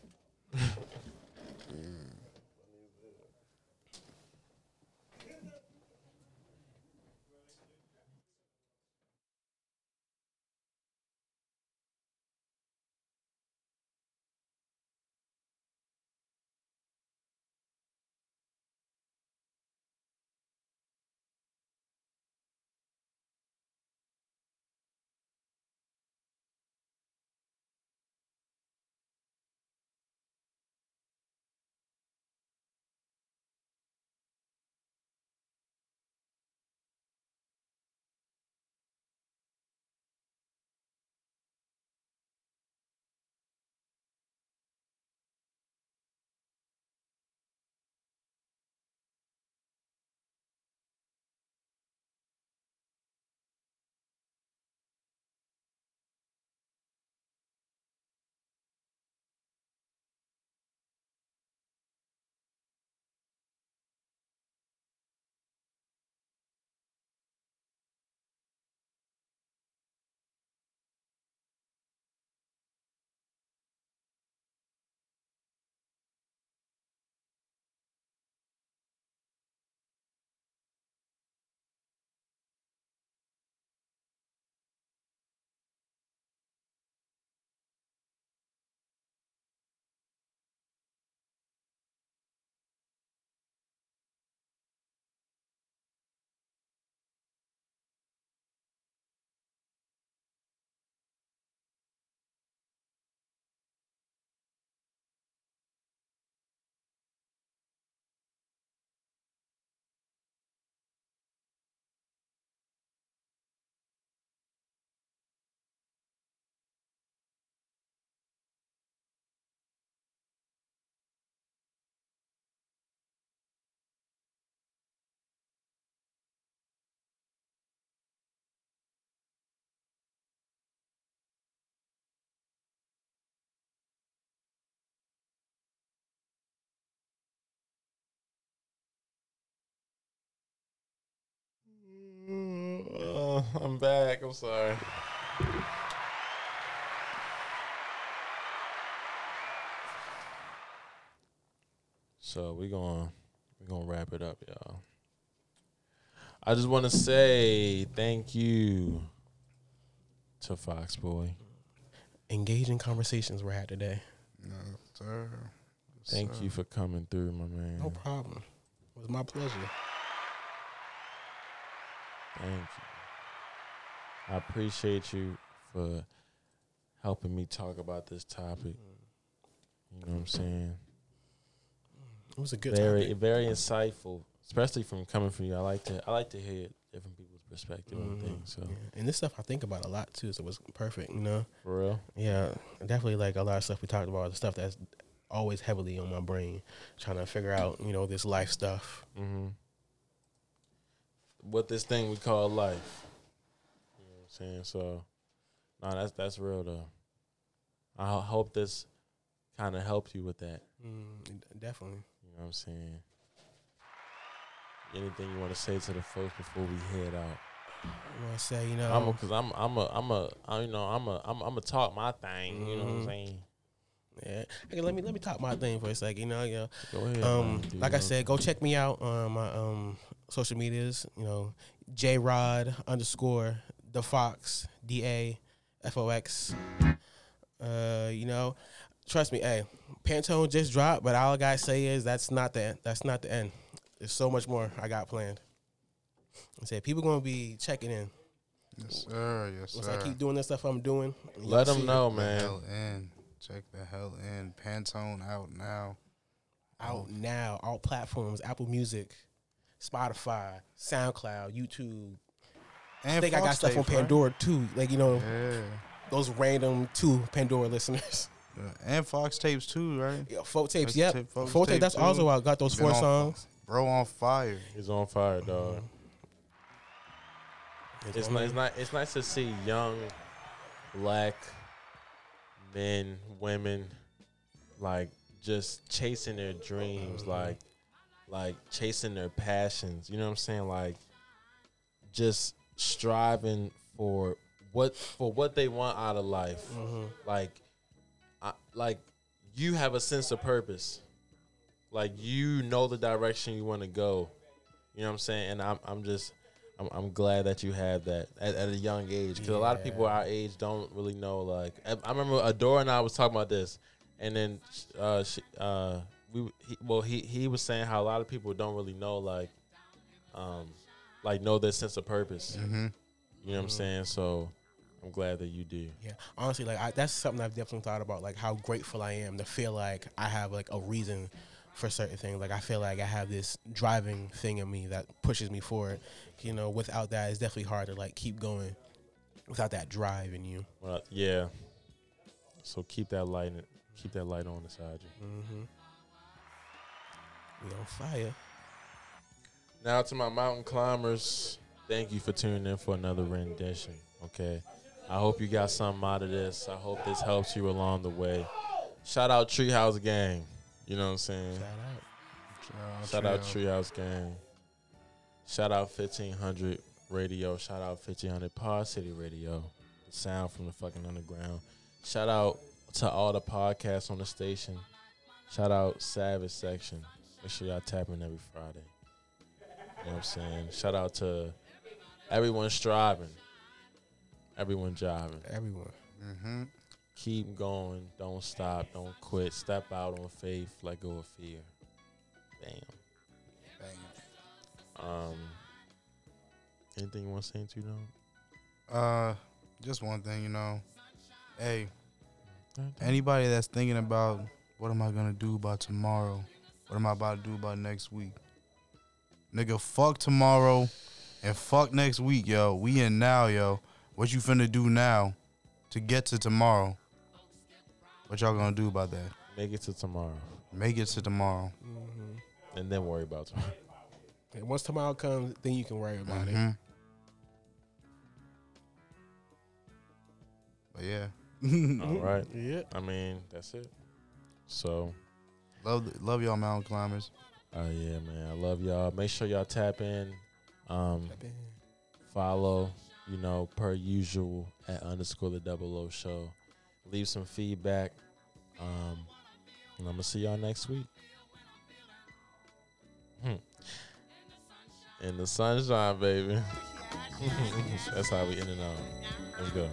Uh, I'm back. I'm sorry. So we gonna we gonna wrap it up, y'all. I just want to say thank you to Fox Boy. Engaging conversations we had today. Yes, sir. Yes, Thank sir. you for coming through, my man. No problem. It was my pleasure. Thank you. I appreciate you for helping me talk about this topic. You know what I'm saying? It was a good very topic. very insightful, especially from coming from you. I like to I like to hear different people's perspective on Mhm. things. So Yeah. And this stuff I think about a lot too, so it was perfect, you know? for real, Yeah. Definitely like a lot of stuff we talked about, the stuff that's always heavily on my brain, trying to figure out, you know, this life stuff. hmm what this thing we call life. You know what I'm saying? So, no, that's that's real though. I ho- hope this kind of helped you with that. Mm, definitely. You know what I'm saying? Anything you want to say to the folks before we head out? I want to say, you know, I'm a, cause I'm I'm a I'm a I, you know I'm a I'm I'm a talk my thing. You know what I'm Mhm. saying? yeah. Okay, let me let me talk my thing for a second. You know, yeah. Go ahead. Um, man, like I said, go check me out on my um social medias. You know, J Rod underscore the Fox D A F O X. Uh, you know, trust me, hey, Pantone just dropped, but all I gotta say is that's not the end. That's not the end. There's so much more I got planned. I said people gonna be checking in. Yes, sir. Yes, sir. Once. I keep doing the stuff I'm doing, let them see- know, the man. hell in. Check the hell in. Pantone out now. out now, all platforms, Apple Music, Spotify, SoundCloud, YouTube. I And think I got Fox stuff on tapes, right? Pandora too. Like you know, Yeah. those random two Pandora listeners. Yeah. And Fox tapes too, right? Yeah, folk tapes, That's yep. tape- folk folk tape, tape, that's too. also I Got those Been four on- songs. Bro on fire. He's on fire, dog. Mm-hmm. It's nice. It's not. It's nice to see young, black men, women, like just chasing their dreams, like, like chasing their passions. You know what I'm saying? Like, just striving for what for what they want out of life. Like, I, like you have a sense of purpose. Like you know the direction you want to go. You know what I'm saying? And I'm I'm just I'm, I'm glad that you have that at, at a young age because a lot of people our age don't really know. Like I, I remember Adora and I was talking about this, and then uh, she, uh, we he, well he he was saying how a lot of people don't really know like um like know their sense of purpose. Mm-hmm. You know what I'm saying? So I'm glad that you do. Yeah, honestly, like I, that's something I've definitely thought about. Like how grateful I am to feel like I have like a reason for certain things. Like I feel like I have this driving thing in me that pushes me forward. You know, without that, it's definitely hard to like keep going. Without that drive in you. Well, yeah. So keep that light keep that light on inside you. Mm-hmm. We on fire. Now to my mountain climbers, thank you for tuning in for another rendition. Okay. I hope you got something out of this. I hope this helps you along the way. Shout out Treehouse Gang. You know what I'm saying? Shout out. Shout out Treehouse Gang. Shout out 1500 Radio. Shout out 1500 Pod City Radio. The sound from the fucking underground. Shout out to all the podcasts on the station. Shout out Savage Section. Make sure y'all tap in every Friday. You know what I'm saying? Shout out to everyone striving, everyone jiving. Everyone. Mm-hmm. Keep going. Don't stop. Don't quit. Step out on faith. Let go of fear. Bam. Um. Anything you want to say to them? Uh, just one thing, you know. Hey, anybody that's thinking about what am I gonna do about tomorrow? What am I about to do about next week? Nigga, fuck tomorrow and fuck next week, yo. We in now, yo. What you finna do now to get to tomorrow? What y'all gonna do about that? Make it to tomorrow, Make it to tomorrow. Mm-hmm. and then worry about tomorrow. And once tomorrow comes, then you can worry about it. Mhm. But yeah, All right. Yeah. I mean, that's it. So, love love y'all mountain climbers. uh, yeah, man. I love y'all. Make sure y'all tap in. Um, follow, you know, per usual at underscore the double O show. Leave some feedback. Um, and I'm gonna see y'all next week. Hmm. In the sunshine, baby. That's how we end it on. Let's go.